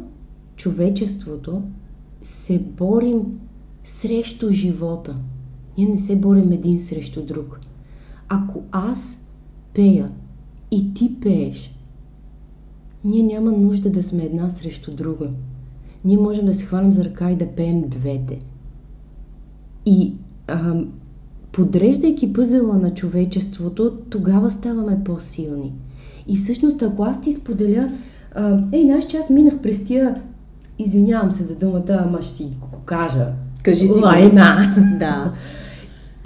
[SPEAKER 2] човечеството, се борим срещу живота. Ние не се борим един срещу друг. Ако аз пея и ти пееш, ние няма нужда да сме една срещу друга ние можем да се хванем за ръка и да пеем двете. И а, подреждайки пъзела на човечеството, тогава ставаме по-силни. И всъщност, ако аз ти споделя, а, ей, знаеш, че аз минах през тия, извинявам се за думата, ама ще си го кажа.
[SPEAKER 1] Кажи си
[SPEAKER 2] Лайна.
[SPEAKER 1] Да.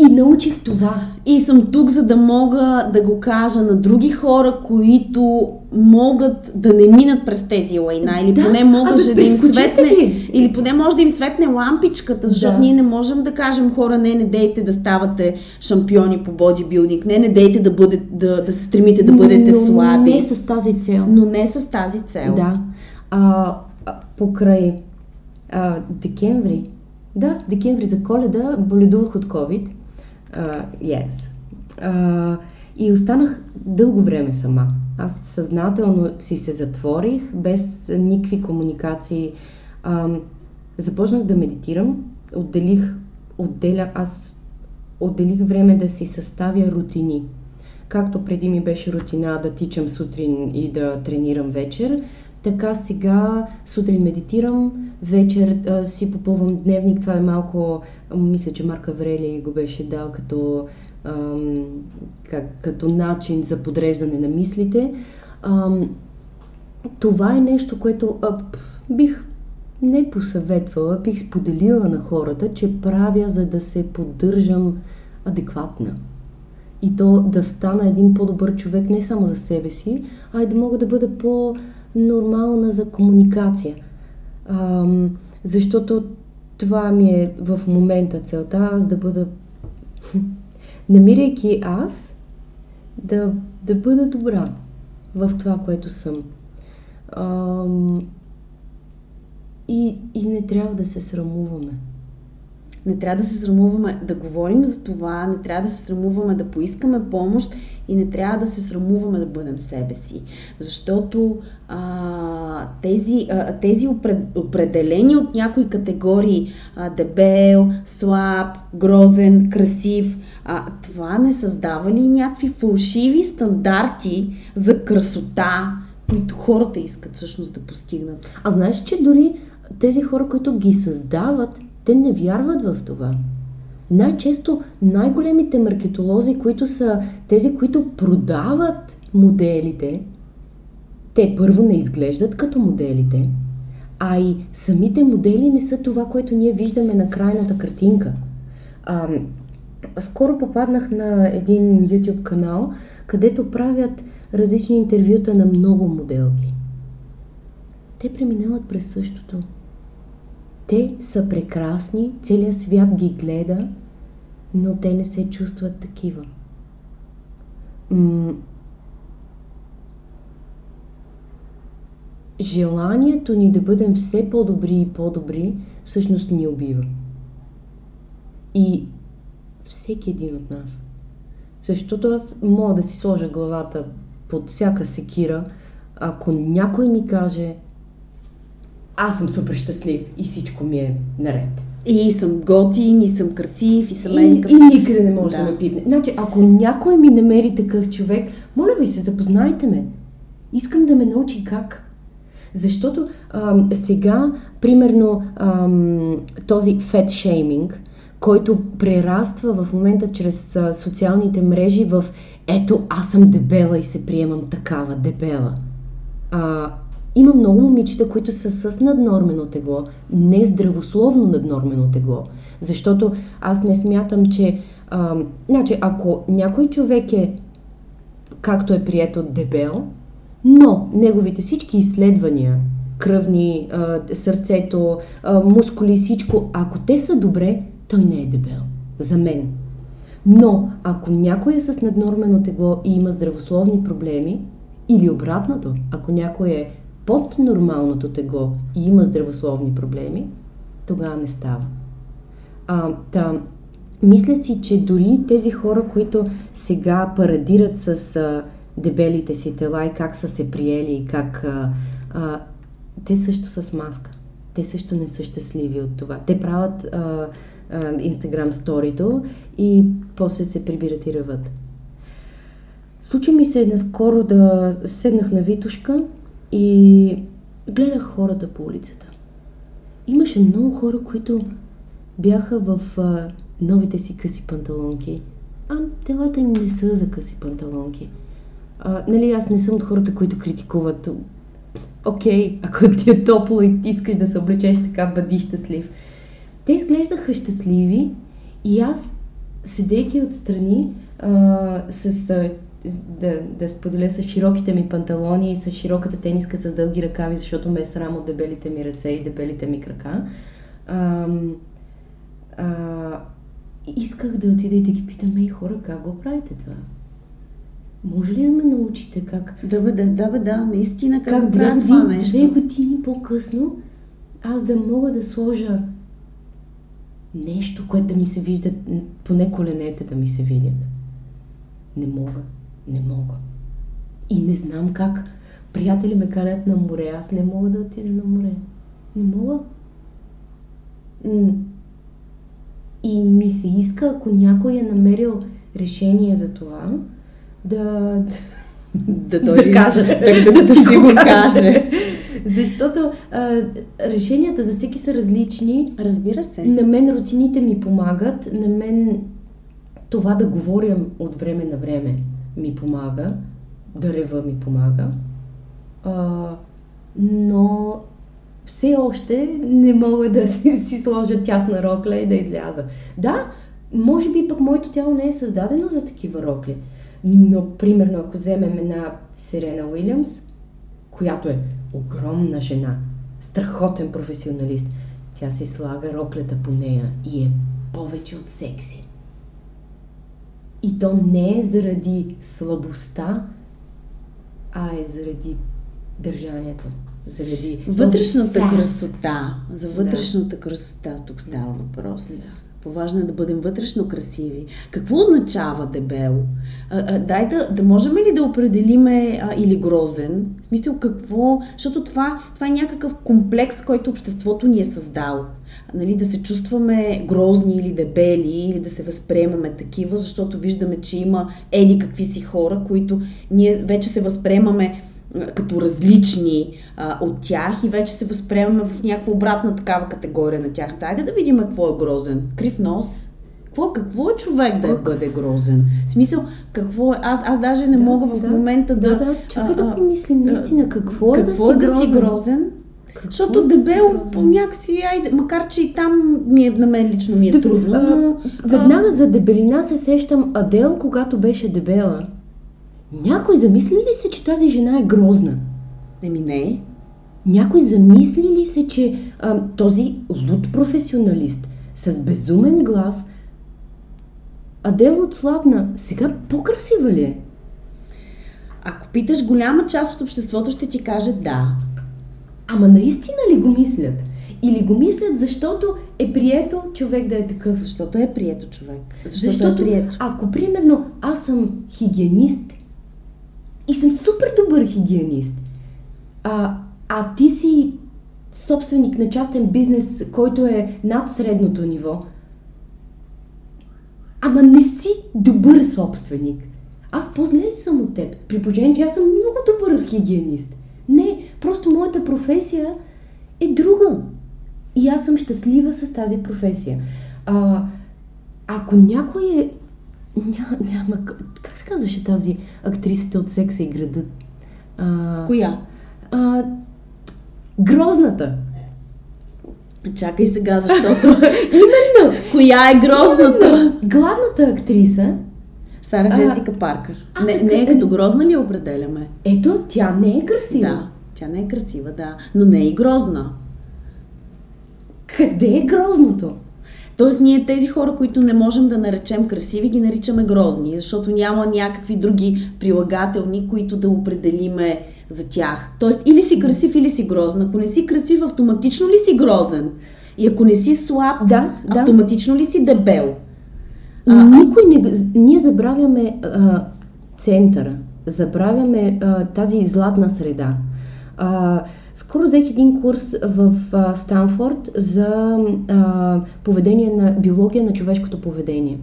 [SPEAKER 2] И научих това.
[SPEAKER 1] И съм тук, за да мога да го кажа на други хора, които могат да не минат през тези лайна. Или да, поне може да им светне. Ли? Или поне може да им светне лампичката, защото да. ние не можем да кажем хора, не, не дейте да ставате шампиони по бодибилдинг, не, не дейте да, бъде, да, да се стремите да бъдете
[SPEAKER 2] но,
[SPEAKER 1] слаби.
[SPEAKER 2] Не с тази цел.
[SPEAKER 1] Но не с тази цел.
[SPEAKER 2] Да. А, покрай а, декември, да, декември за коледа боледувах от COVID Uh, yes. Uh, и останах дълго време сама. Аз съзнателно си се затворих, без никакви комуникации. Uh, започнах да медитирам, отделих, отделя, аз отделих време да си съставя рутини. Както преди ми беше рутина да тичам сутрин и да тренирам вечер, така сега сутрин медитирам, вечер а, си попълвам дневник. Това е малко, мисля, че Марка Врели го беше дал като, ам, как, като начин за подреждане на мислите. Ам, това е нещо, което а, бих не посъветвала, бих споделила на хората, че правя, за да се поддържам адекватна. И то да стана един по-добър човек не само за себе си, а и да мога да бъда по- нормална за комуникация. А, защото това ми е в момента целта, аз да бъда, намирайки аз, да, да бъда добра в това, което съм. А, и, и не трябва да се срамуваме.
[SPEAKER 1] Не трябва да се срамуваме да говорим за това, не трябва да се срамуваме да поискаме помощ и не трябва да се срамуваме да бъдем себе си. Защото а, тези, а, тези определени от някои категории а, дебел, слаб, грозен, красив, а, това не създава ли някакви фалшиви стандарти за красота, които хората искат всъщност да постигнат?
[SPEAKER 2] А знаеш, че дори тези хора, които ги създават, те не вярват в това. Най-често най-големите маркетолози, които са тези, които продават моделите, те първо не изглеждат като моделите, а и самите модели не са това, което ние виждаме на крайната картинка. А, скоро попаднах на един YouTube канал, където правят различни интервюта на много моделки. Те преминават през същото. Те са прекрасни, целият свят ги гледа, но те не се чувстват такива. М- желанието ни да бъдем все по-добри и по-добри всъщност ни убива. И всеки един от нас. Защото аз мога да си сложа главата под всяка секира, ако някой ми каже аз съм супер щастлив и всичко ми е наред.
[SPEAKER 1] И съм готин, и съм красив, и съм
[SPEAKER 2] и, и никъде не може да. да ме пипне. Значи, ако някой ми намери такъв човек, моля ви се, запознайте ме. Искам да ме научи как. Защото ам, сега, примерно, ам, този фет шейминг, който прераства в момента чрез а, социалните мрежи в ето аз съм дебела и се приемам такава дебела. А, има много момичета, които са с наднормено тегло, не здравословно наднормено тегло. Защото аз не смятам, че... А, значи, ако някой човек е, както е прието, дебел, но неговите всички изследвания, кръвни, а, сърцето, а, мускули, всичко, ако те са добре, той не е дебел. За мен. Но ако някой е с наднормено тегло и има здравословни проблеми, или обратното, ако някой е под нормалното тегло и има здравословни проблеми, тогава не става. А, та, мисля си, че дори тези хора, които сега парадират с а, дебелите си тела и как са се приели и как... А, а, те също са с маска. Те също не са щастливи от това. Те правят Инстаграм сторито и после се прибират и ръват. Случи ми се наскоро да седнах на Витушка и гледах хората по улицата. Имаше много хора, които бяха в а, новите си къси панталонки, а телата им не са за къси панталонки. А, нали, аз не съм от хората, които критикуват. Окей, ако ти е топло и ти искаш да се облечеш така, бъди щастлив. Те изглеждаха щастливи и аз, седейки отстрани, а, с а, да, да споделя с широките ми панталони и с широката тениска с дълги ръкави, защото ме е срам от дебелите ми ръце и дебелите ми крака. А, а, исках да отида и да ги питам, ей хора, как го правите това? Може ли да ме научите как?
[SPEAKER 1] Да, бе, да, да, бе, да, наистина
[SPEAKER 2] как, как две, години, две години по-късно аз да мога да сложа нещо, което да ми се вижда, поне коленете да ми се видят. Не мога. Не мога. И не знам как. Приятели ме канят на море, аз не мога да отида на море. Не мога. И ми се иска, ако някой е намерил решение за това, да,
[SPEAKER 1] да, той да
[SPEAKER 2] каже,
[SPEAKER 1] да, да, да, си го каже.
[SPEAKER 2] Защото а, решенията за всеки са различни.
[SPEAKER 1] Разбира се.
[SPEAKER 2] На мен рутините ми помагат, на мен това да говоря от време на време ми помага, да рева ми помага, а, но все още не мога да си, си сложа тясна рокля и да изляза. Да, може би пък моето тяло не е създадено за такива рокли. Но, примерно, ако вземем една Сирена Уилямс, която е огромна жена, страхотен професионалист, тя си слага роклята по нея и е повече от секси. И то не е заради слабостта, а е заради държанието. Заради
[SPEAKER 1] вътрешната красота. За вътрешната да. красота тук става въпрос. Да. По-важно е да бъдем вътрешно красиви. Какво означава дебел? А, а, дай да, да можем ли да определиме а, или грозен? В смисъл какво? Защото това, това е някакъв комплекс, който обществото ни е създало. Нали, да се чувстваме грозни или дебели, или да се възприемаме такива, защото виждаме, че има еди какви си хора, които ние вече се възприемаме като различни а, от тях и вече се възприемаме в някаква обратна такава категория на тях. Дайде да видим какво е грозен. Крив нос. Какво, какво е човек да бъде грозен? В смисъл, какво е? Аз, аз даже не
[SPEAKER 2] да,
[SPEAKER 1] мога в
[SPEAKER 2] да,
[SPEAKER 1] момента да...
[SPEAKER 2] Да, да, чакай а, да помислим наистина какво, е
[SPEAKER 1] какво
[SPEAKER 2] да си
[SPEAKER 1] е да
[SPEAKER 2] грозен.
[SPEAKER 1] си грозен. Какво Защото дебел по някакси, айде, макар че и там ми е, на мен лично ми е трудно, но...
[SPEAKER 2] Веднага за дебелина се сещам Адел, когато беше дебела. Някой замисли ли се, че тази жена е грозна?
[SPEAKER 1] Еми не.
[SPEAKER 2] Някой замисли ли се, че а, този луд професионалист с безумен глас Адел отслабна, сега по-красива ли е?
[SPEAKER 1] Ако питаш голяма част от обществото, ще ти каже да.
[SPEAKER 2] Ама наистина ли го мислят? Или го мислят, защото е прието човек да е такъв?
[SPEAKER 1] Защото е прието човек.
[SPEAKER 2] Защото, е защото е прието. ако примерно аз съм хигиенист и съм супер добър хигиенист, а, а ти си собственик на частен бизнес, който е над средното ниво. Ама не си добър собственик. Аз по-зле ли съм от теб? При положение, че аз съм много добър хигиенист. Просто моята професия е друга. И аз съм щастлива с тази професия. А, ако някой е... Ня, няма... Как се казваше тази актрисата от Секса и градът?
[SPEAKER 1] А, Коя?
[SPEAKER 2] А, грозната.
[SPEAKER 1] Чакай сега, защото...
[SPEAKER 2] Именно!
[SPEAKER 1] Коя е грозната? Именно.
[SPEAKER 2] Главната актриса
[SPEAKER 1] Сара Джесика Паркър. А, не, не е като грозна ли определяме?
[SPEAKER 2] Ето, тя не е красива.
[SPEAKER 1] Да, тя не е красива, да. Но не е и грозна.
[SPEAKER 2] Къде е грозното?
[SPEAKER 1] Тоест ние тези хора, които не можем да наречем красиви, ги наричаме грозни, защото няма някакви други прилагателни, които да определиме за тях. Тоест или си красив, или си грозен. Ако не си красив, автоматично ли си грозен? И ако не си слаб,
[SPEAKER 2] да,
[SPEAKER 1] автоматично да. ли си дебел?
[SPEAKER 2] А, Никой не... Ние забравяме а, центъра, забравяме а, тази златна среда. А, скоро взех един курс в а, Станфорд за а, поведение на биология на човешкото поведение.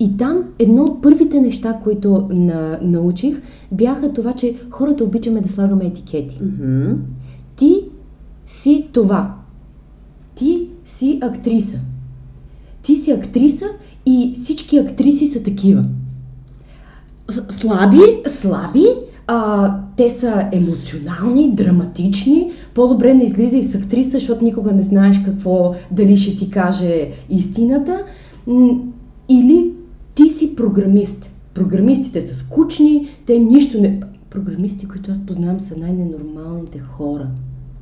[SPEAKER 2] И там едно от първите неща, които на, научих, бяха това, че хората обичаме да слагаме етикети.
[SPEAKER 1] Mm-hmm.
[SPEAKER 2] Ти си това. Ти си актриса. Ти си актриса и всички актриси са такива.
[SPEAKER 1] Слаби?
[SPEAKER 2] Слаби, а, те са емоционални, драматични. По-добре не излиза и с актриса, защото никога не знаеш какво, дали ще ти каже истината. Или ти си програмист. Програмистите са скучни, те нищо не... Програмисти, които аз познавам, са най-ненормалните хора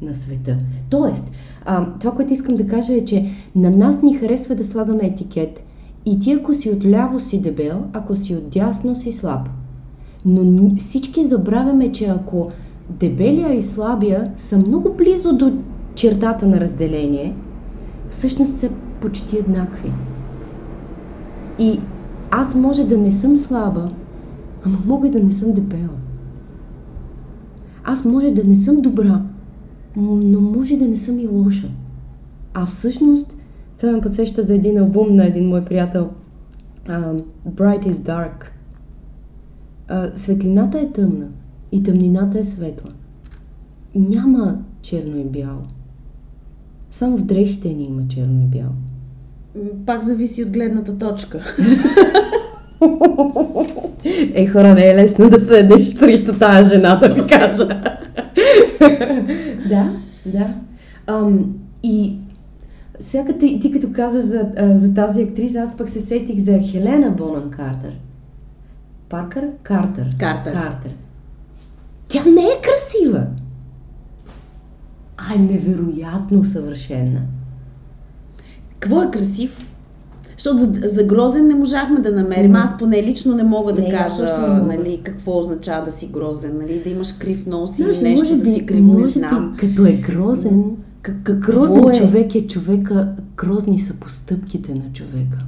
[SPEAKER 2] на света. Тоест, а, това, което искам да кажа е, че на нас ни харесва да слагаме етикет. И ти ако си отляво си дебел, ако си отдясно си слаб. Но всички забравяме, че ако дебелия и слабия са много близо до чертата на разделение, всъщност са почти еднакви. И аз може да не съм слаба, ама мога и да не съм дебела. Аз може да не съм добра, но може да не съм и лоша. А всъщност, това ме подсеща за един албум на един мой приятел. Uh, Bright is Dark. Светлината е тъмна и тъмнината е светла. Няма черно и бяло. Само в дрехите ни има черно и бяло.
[SPEAKER 1] Пак зависи от гледната точка.
[SPEAKER 2] Ей, хора, не е лесно да седнеш срещу тази жена, да ви кажа. да, да. Um, и сега ти, ти като каза за, за тази актриса, аз пък се сетих за Хелена Бонан Картер. Паркър? Картер.
[SPEAKER 1] Картер.
[SPEAKER 2] Картер. Тя не е красива. А е невероятно съвършена.
[SPEAKER 1] Какво е красив? Защото за, за грозен не можахме да намерим. Аз поне лично не мога да не, кажа нали, какво означава да си грозен. Нали, да имаш крив нос или Знаеш, нещо да би, си крив, не знам.
[SPEAKER 2] Би, като е грозен, как, грозен е? човек е човека, грозни са постъпките на човека.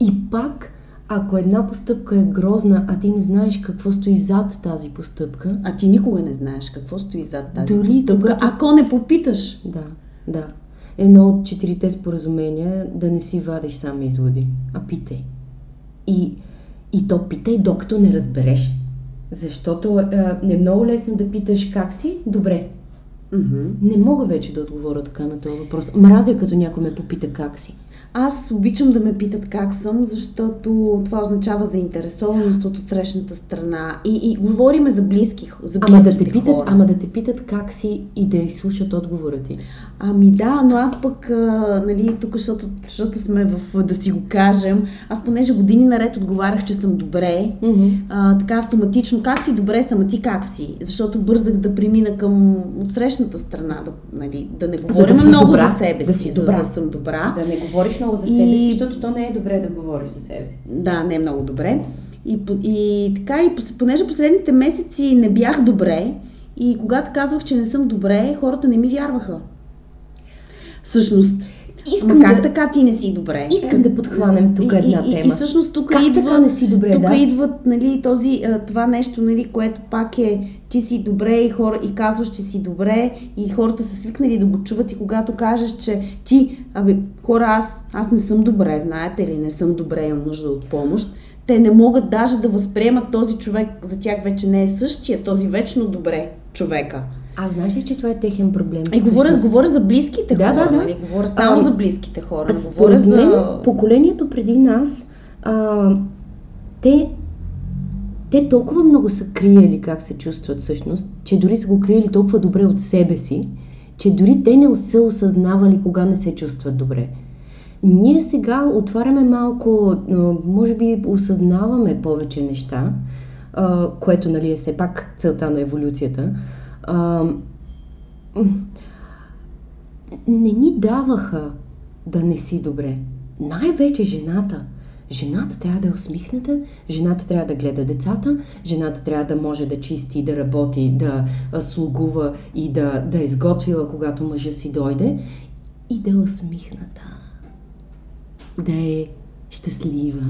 [SPEAKER 2] И пак, ако една постъпка е грозна, а ти не знаеш какво стои зад тази постъпка.
[SPEAKER 1] А ти никога не знаеш какво стои зад тази дори постъпка, когато... ако не попиташ.
[SPEAKER 2] Да, да едно от четирите споразумения да не си вадиш само изводи, а питай. И, и то питай, докато не разбереш. Защото а, не е много лесно да питаш как си, добре.
[SPEAKER 1] Mm-hmm.
[SPEAKER 2] Не мога вече да отговоря така на този въпрос. Мразя като някой ме попита как си.
[SPEAKER 1] Аз обичам да ме питат как съм, защото това означава заинтересованост от срещната страна. И, и говориме за близки, за
[SPEAKER 2] ама да те питат, хора. Ама да те питат как си и да изслушат отговора ти.
[SPEAKER 1] Ами да, но аз пък, а, нали, тук, защото, защото сме в, да си го кажем, аз понеже години наред отговарях, че съм добре,
[SPEAKER 2] mm-hmm.
[SPEAKER 1] а, така автоматично, как си добре съм, а ти как си? Защото бързах да премина към отсрещната страна, да, нали, да не говорим
[SPEAKER 2] за да
[SPEAKER 1] много
[SPEAKER 2] добра,
[SPEAKER 1] за себе
[SPEAKER 2] да
[SPEAKER 1] си,
[SPEAKER 2] за да
[SPEAKER 1] съм добра.
[SPEAKER 2] Да не говориш много за себе си, защото то не е добре да говориш за себе си.
[SPEAKER 1] Да, не е много добре. И, и така, и понеже последните месеци не бях добре, и когато казвах, че не съм добре, хората не ми вярваха. Всъщност. Искам Ама как да... така ти не си добре?
[SPEAKER 2] Искам да подхванем тук една
[SPEAKER 1] и,
[SPEAKER 2] тема.
[SPEAKER 1] И, и всъщност тук
[SPEAKER 2] как
[SPEAKER 1] идва,
[SPEAKER 2] така не си добре,
[SPEAKER 1] тук
[SPEAKER 2] да?
[SPEAKER 1] идват нали, този, това нещо, нали, което пак е ти си добре и, хора, и казваш, че си добре и хората са свикнали да го чуват и когато кажеш, че ти, абе, хора, аз, аз не съм добре, знаете ли, не съм добре, имам нужда от помощ, те не могат даже да възприемат този човек, за тях вече не е същия, този вечно добре човека.
[SPEAKER 2] А знаеш ли, че това е техен проблем?
[SPEAKER 1] И говоря, говоря за близките
[SPEAKER 2] да,
[SPEAKER 1] хора,
[SPEAKER 2] да, да.
[SPEAKER 1] нали? Говоря само а, за близките хора.
[SPEAKER 2] А говоря за... мен, поколението преди нас, а, те, те толкова много са криели как се чувстват всъщност, че дори са го криели толкова добре от себе си, че дори те не са осъзнавали кога не се чувстват добре. Ние сега отваряме малко, може би осъзнаваме повече неща, което нали, е все пак целта на еволюцията. Не ни даваха да не си добре. Най-вече жената. Жената трябва да е усмихната, жената трябва да гледа децата, жената трябва да може да чисти, да работи, да слугува и да, да изготвила, когато мъжа си дойде и да е усмихната да е щастлива,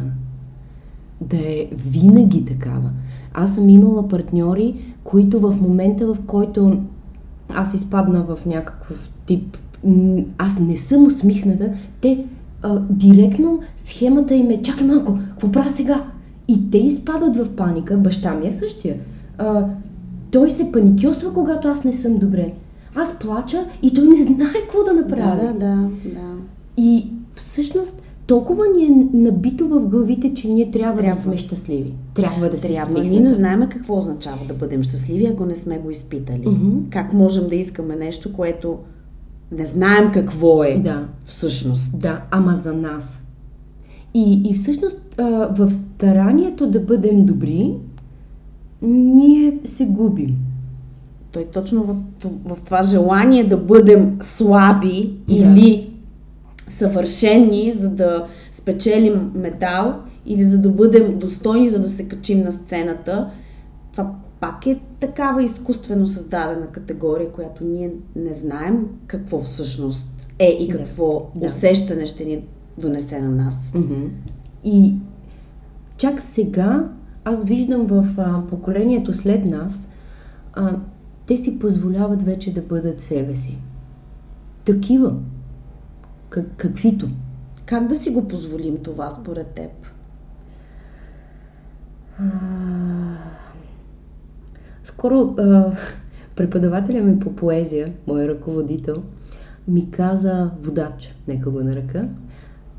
[SPEAKER 2] да е винаги такава. Аз съм имала партньори, които в момента, в който аз изпадна в някакъв тип, аз не съм усмихната, те а, директно схемата им е, чакай малко, какво правя сега? И те изпадат в паника, баща ми е същия. А, той се паникьосва, когато аз не съм добре. Аз плача и той не знае какво да направи.
[SPEAKER 1] Да, да, да. да.
[SPEAKER 2] И всъщност толкова ни е набито в главите, че ние трябва, трябва. да сме щастливи. Трябва да
[SPEAKER 1] трябва. Ние не знаем какво означава да бъдем щастливи, ако не сме го изпитали.
[SPEAKER 2] Mm-hmm.
[SPEAKER 1] Как можем да искаме нещо, което не знаем какво е
[SPEAKER 2] да.
[SPEAKER 1] всъщност.
[SPEAKER 2] Да, ама за нас. И, и всъщност в старанието да бъдем добри, ние се губим.
[SPEAKER 1] Той точно в, в това желание да бъдем слаби да. или съвършени, за да спечелим медал или за да бъдем достойни, за да се качим на сцената, това пак е такава изкуствено създадена категория, която ние не знаем какво всъщност е и какво да. усещане ще ни донесе на нас.
[SPEAKER 2] Mm-hmm. И чак сега аз виждам в а, поколението след нас, а, те си позволяват вече да бъдат себе си. Такива как, каквито.
[SPEAKER 1] Как да си го позволим това според теб?
[SPEAKER 2] Скоро а, преподавателя ми по поезия, мой ръководител, ми каза водач, нека го нарека,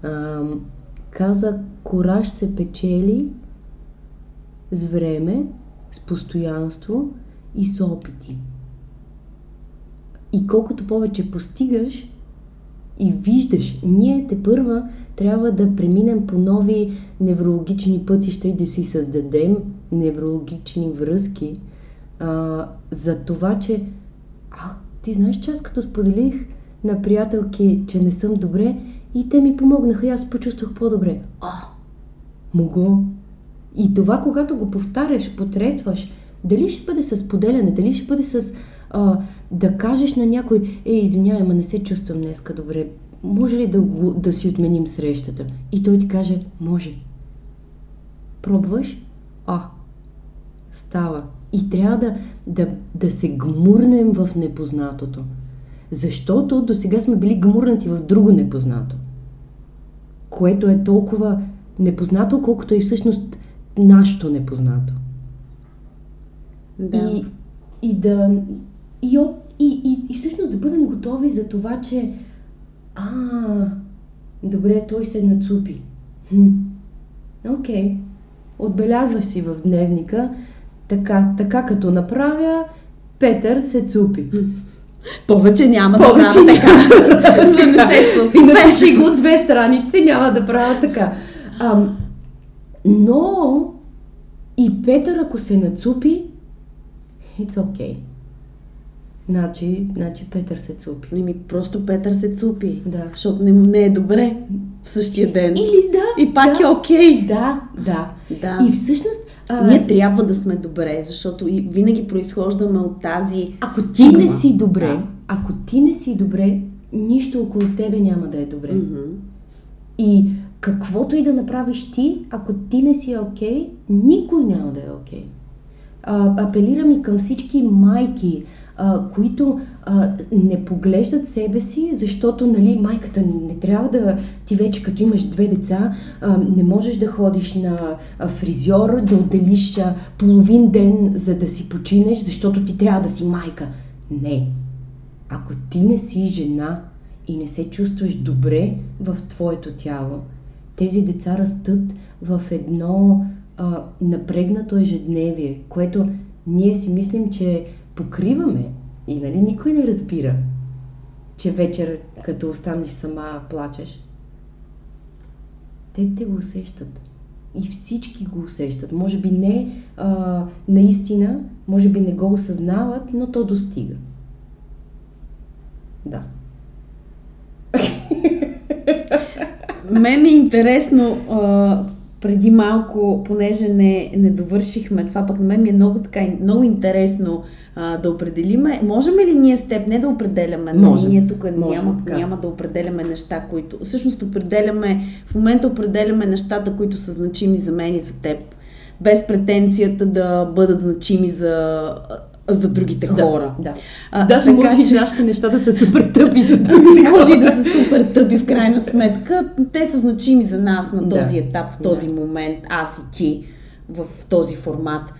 [SPEAKER 2] а, каза, кораж се печели с време, с постоянство и с опити. И колкото повече постигаш, и виждаш, ние те първа трябва да преминем по нови неврологични пътища и да си създадем неврологични връзки а, за това, че а, ти знаеш, че аз като споделих на приятелки, че не съм добре и те ми помогнаха и аз почувствах по-добре. А, мого. И това, когато го повтаряш, потретваш, дали ще бъде с поделяне, дали ще бъде с а, да кажеш на някой, е, извинявай, ма не се чувствам днеска добре, може ли да, го, да си отменим срещата? И той ти каже, може. Пробваш? А, става. И трябва да, да, да се гмурнем в непознатото. Защото до сега сме били гмурнати в друго непознато. Което е толкова непознато, колкото и всъщност нашето непознато.
[SPEAKER 1] Да.
[SPEAKER 2] И, и да и, и, и, и всъщност да бъдем готови за това, че а, добре, той се нацупи. Хм. Окей. Okay. Отбелязваш си в дневника, така, така като направя, Петър се цупи.
[SPEAKER 1] Повече няма
[SPEAKER 2] Повече
[SPEAKER 1] да правя така.
[SPEAKER 2] За не се цупи. Напиши го две страници, няма да правя така. А, но и Петър, ако се нацупи, it's okay. Значи, значи Петър се цупи.
[SPEAKER 1] Не ми просто Петър се цупи.
[SPEAKER 2] Да.
[SPEAKER 1] Защото не, не е добре в същия ден.
[SPEAKER 2] Или да.
[SPEAKER 1] И пак
[SPEAKER 2] да,
[SPEAKER 1] е окей. Okay.
[SPEAKER 2] Да, да.
[SPEAKER 1] да.
[SPEAKER 2] И всъщност...
[SPEAKER 1] А... Ние трябва да сме добре, защото винаги произхождаме от тази
[SPEAKER 2] Ако ти не си добре, да. ако ти не си добре, нищо около тебе няма да е добре.
[SPEAKER 1] Мгм.
[SPEAKER 2] И каквото и да направиш ти, ако ти не си окей, никой няма да е окей. А, апелирам и към всички майки, а, които а, не поглеждат себе си, защото нали, майката не трябва да ти вече като имаш две деца, а, не можеш да ходиш на фризьор, да отделиш половин ден за да си починеш, защото ти трябва да си майка. Не. Ако ти не си жена и не се чувстваш добре в твоето тяло, тези деца растат в едно а, напрегнато ежедневие, което ние си мислим, че покриваме и нали никой не разбира, че вечер, като останеш сама, плачеш. Те те го усещат. И всички го усещат. Може би не а, наистина, може би не го осъзнават, но то достига. Да.
[SPEAKER 1] Мен е интересно, а, преди малко, понеже не, не довършихме това, пък на мен ми е много, така, много интересно а, да определиме. Можем ли ние с теб не да определяме,
[SPEAKER 2] Можем.
[SPEAKER 1] ние тук
[SPEAKER 2] Можем,
[SPEAKER 1] няма,
[SPEAKER 2] така.
[SPEAKER 1] няма да определяме неща, които... Всъщност определяме, в момента определяме нещата, които са значими за мен и за теб. Без претенцията да бъдат значими за, за другите хора.
[SPEAKER 2] Да.
[SPEAKER 1] А,
[SPEAKER 2] Даже
[SPEAKER 1] така
[SPEAKER 2] може и
[SPEAKER 1] че-
[SPEAKER 2] нашите неща да са супер тъпи за другите
[SPEAKER 1] може и да са супер тъпи в крайна сметка. Те са значими за нас на
[SPEAKER 2] Да.
[SPEAKER 1] този етап, в този момент, аз и ти, в този формат.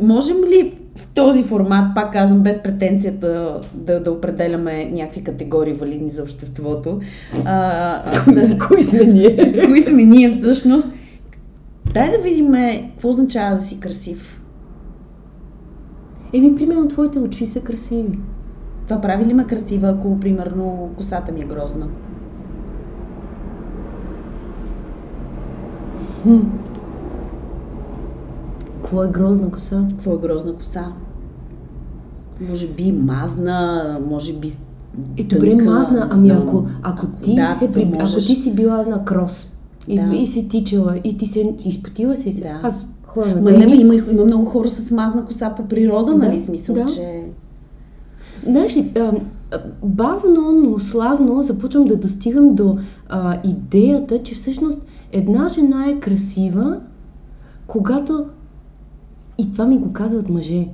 [SPEAKER 1] Можем ли в този формат, пак казвам, без претенцията да, да определяме някакви категории валидни за обществото, а, да,
[SPEAKER 2] Кои сме ние?
[SPEAKER 1] кои сме ние всъщност, дай да видим какво означава да си красив.
[SPEAKER 2] Еми, примерно, твоите очи са красиви.
[SPEAKER 1] Това прави ли ме красива, ако, примерно, косата ми е грозна?
[SPEAKER 2] Хм. Какво е грозна коса?
[SPEAKER 1] Какво е грозна коса? Може би мазна, може би
[SPEAKER 2] Е, добре,
[SPEAKER 1] тънка,
[SPEAKER 2] мазна, ами
[SPEAKER 1] но-
[SPEAKER 2] ако, ако, ти
[SPEAKER 1] да,
[SPEAKER 2] се при...
[SPEAKER 1] можеш.
[SPEAKER 2] ако ти си била на крос и,
[SPEAKER 1] Да.
[SPEAKER 2] и си тичала и ти се изпотила си се.
[SPEAKER 1] Да.
[SPEAKER 2] Аз хора
[SPEAKER 1] Ма не,
[SPEAKER 2] тенис.
[SPEAKER 1] има, има много хора с мазна коса по природа,
[SPEAKER 2] Да,
[SPEAKER 1] нали? Смисъл,
[SPEAKER 2] да.
[SPEAKER 1] че...
[SPEAKER 2] Знаеш ли, бавно, но славно започвам да достигам до а, идеята, че всъщност една жена е красива, когато и това ми го казват мъже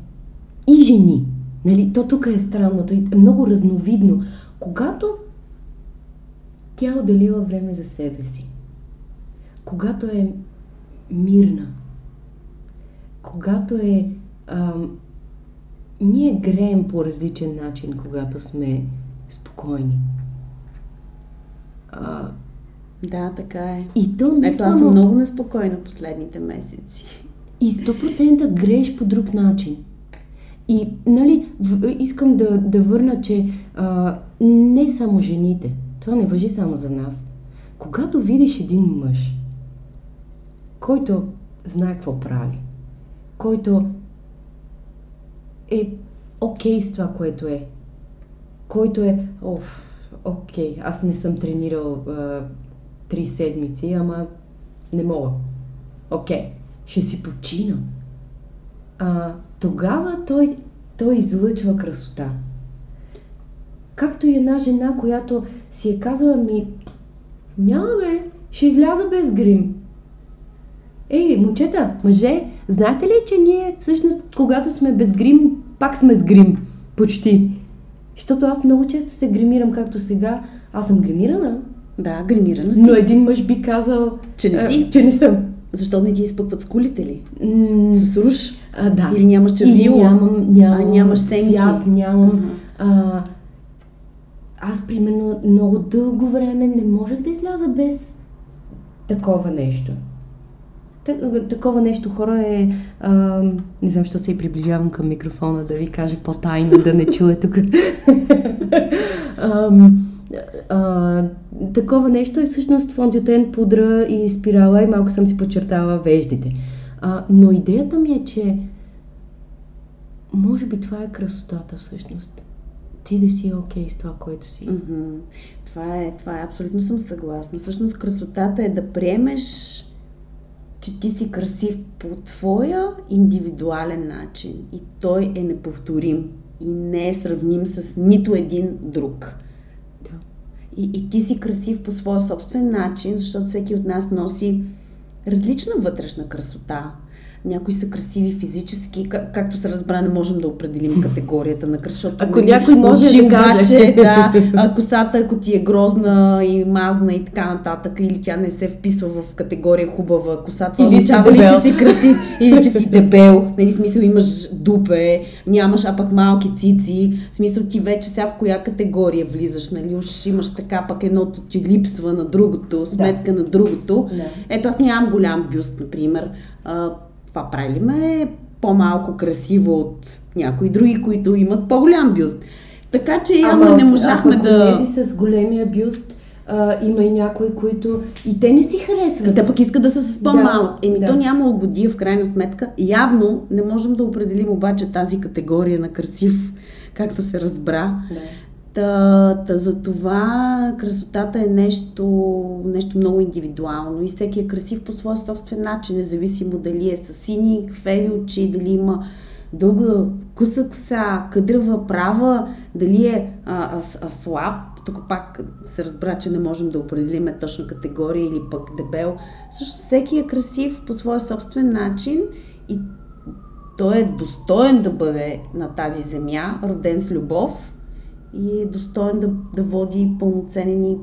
[SPEAKER 2] и жени. Нали, то тук е странното и е много разновидно. Когато тя отделила време за себе си, когато е мирна, когато е ам, ние греем по различен начин, когато сме спокойни. А,
[SPEAKER 1] Да, така е.
[SPEAKER 2] и то не
[SPEAKER 1] Ето, аз
[SPEAKER 2] само...
[SPEAKER 1] съм много неспокойна последните месеци.
[SPEAKER 2] И 100% грееш по друг начин. И, нали, в, искам да, да върна, че а, не само жените, това не въжи само за нас. Когато видиш един мъж, който знае какво прави, който е окей с това, което е, който е, оф, окей, аз не съм тренирал а, три седмици, ама не мога. Окей, ще си почина. А, тогава той, той излъчва красота. Както и една жена, която си е казала ми, няма бе, ще изляза без грим. Ей, момчета, мъже, знаете ли, че ние всъщност, когато сме без грим, пак сме с грим. Почти. Защото аз много често се гримирам, както сега. Аз съм гримирана,
[SPEAKER 1] Да, гримирана си.
[SPEAKER 2] но един мъж би казал,
[SPEAKER 1] Че не
[SPEAKER 2] а,
[SPEAKER 1] си.
[SPEAKER 2] че не съм.
[SPEAKER 1] Защо не ги изпъкват с кулите ли?
[SPEAKER 2] М,
[SPEAKER 1] С руш?
[SPEAKER 2] а, да.
[SPEAKER 1] Или нямаш червило?
[SPEAKER 2] Или нямам, нямам
[SPEAKER 1] А, нямаш сенки?
[SPEAKER 2] цвят, нямам...
[SPEAKER 1] Ага.
[SPEAKER 2] А, аз, примерно, много дълго време не можех да изляза без такова нещо. Та- Такова нещо, хора, е... А, не знам, защо се и приближавам към микрофона да ви кажа по-тайно, да не чуе тук. А, такова нещо е всъщност фондиотен, пудра и спирала и малко съм си подчертала веждите. А, но идеята ми е, че може би това е красотата всъщност. Ти да си окей с това, което си.
[SPEAKER 1] Мгм. Това е, това е, абсолютно съм съгласна. Всъщност красотата е да приемеш, че ти си красив по твоя индивидуален начин и той е неповторим и не е сравним с нито един друг. И, и ти си красив по своя собствен начин, защото всеки от нас носи различна вътрешна красота. Някои са красиви физически, как, както се разбра, не можем да определим категорията на красота.
[SPEAKER 2] Ако някой може да каже.
[SPEAKER 1] да, а косата, ако ти е грозна и мазна и така нататък, или тя не се вписва в категория хубава коса, това
[SPEAKER 2] Или
[SPEAKER 1] означава ли,
[SPEAKER 2] дебел.
[SPEAKER 1] че си красив, или че си дебел, нали, смисъл имаш дупе, нямаш, а пък малки цици, смисъл ти вече сега в коя категория влизаш, нали, уж имаш така, пък едното ти липсва на другото, сметка на другото.
[SPEAKER 2] Да.
[SPEAKER 1] Ето аз нямам голям бюст, например. Това прави ме по-малко красиво от някои други, които имат по-голям бюст. Така че явно не можахме
[SPEAKER 2] а,
[SPEAKER 1] да...
[SPEAKER 2] Тези с големия бюст, а, има и някои, които и те не си харесват.
[SPEAKER 1] Те пък искат да са с по-малък.
[SPEAKER 2] Да,
[SPEAKER 1] Еми
[SPEAKER 2] да.
[SPEAKER 1] то няма угодия в крайна сметка. Явно не можем да определим обаче тази категория на красив, както се разбра.
[SPEAKER 2] Да.
[SPEAKER 1] Та, та за това красотата е нещо, нещо много индивидуално и всеки е красив по своя собствен начин, независимо дали е с сини, кафеви очи, дали има дълга къса коса, къдрава, права, дали е а, а, а, слаб. Тук пак се разбра, че не можем да определим точна категория или пък дебел. Също всеки е красив по своя собствен начин и той е достоен да бъде на тази земя, роден с любов и е достоен да, да води пълноценен и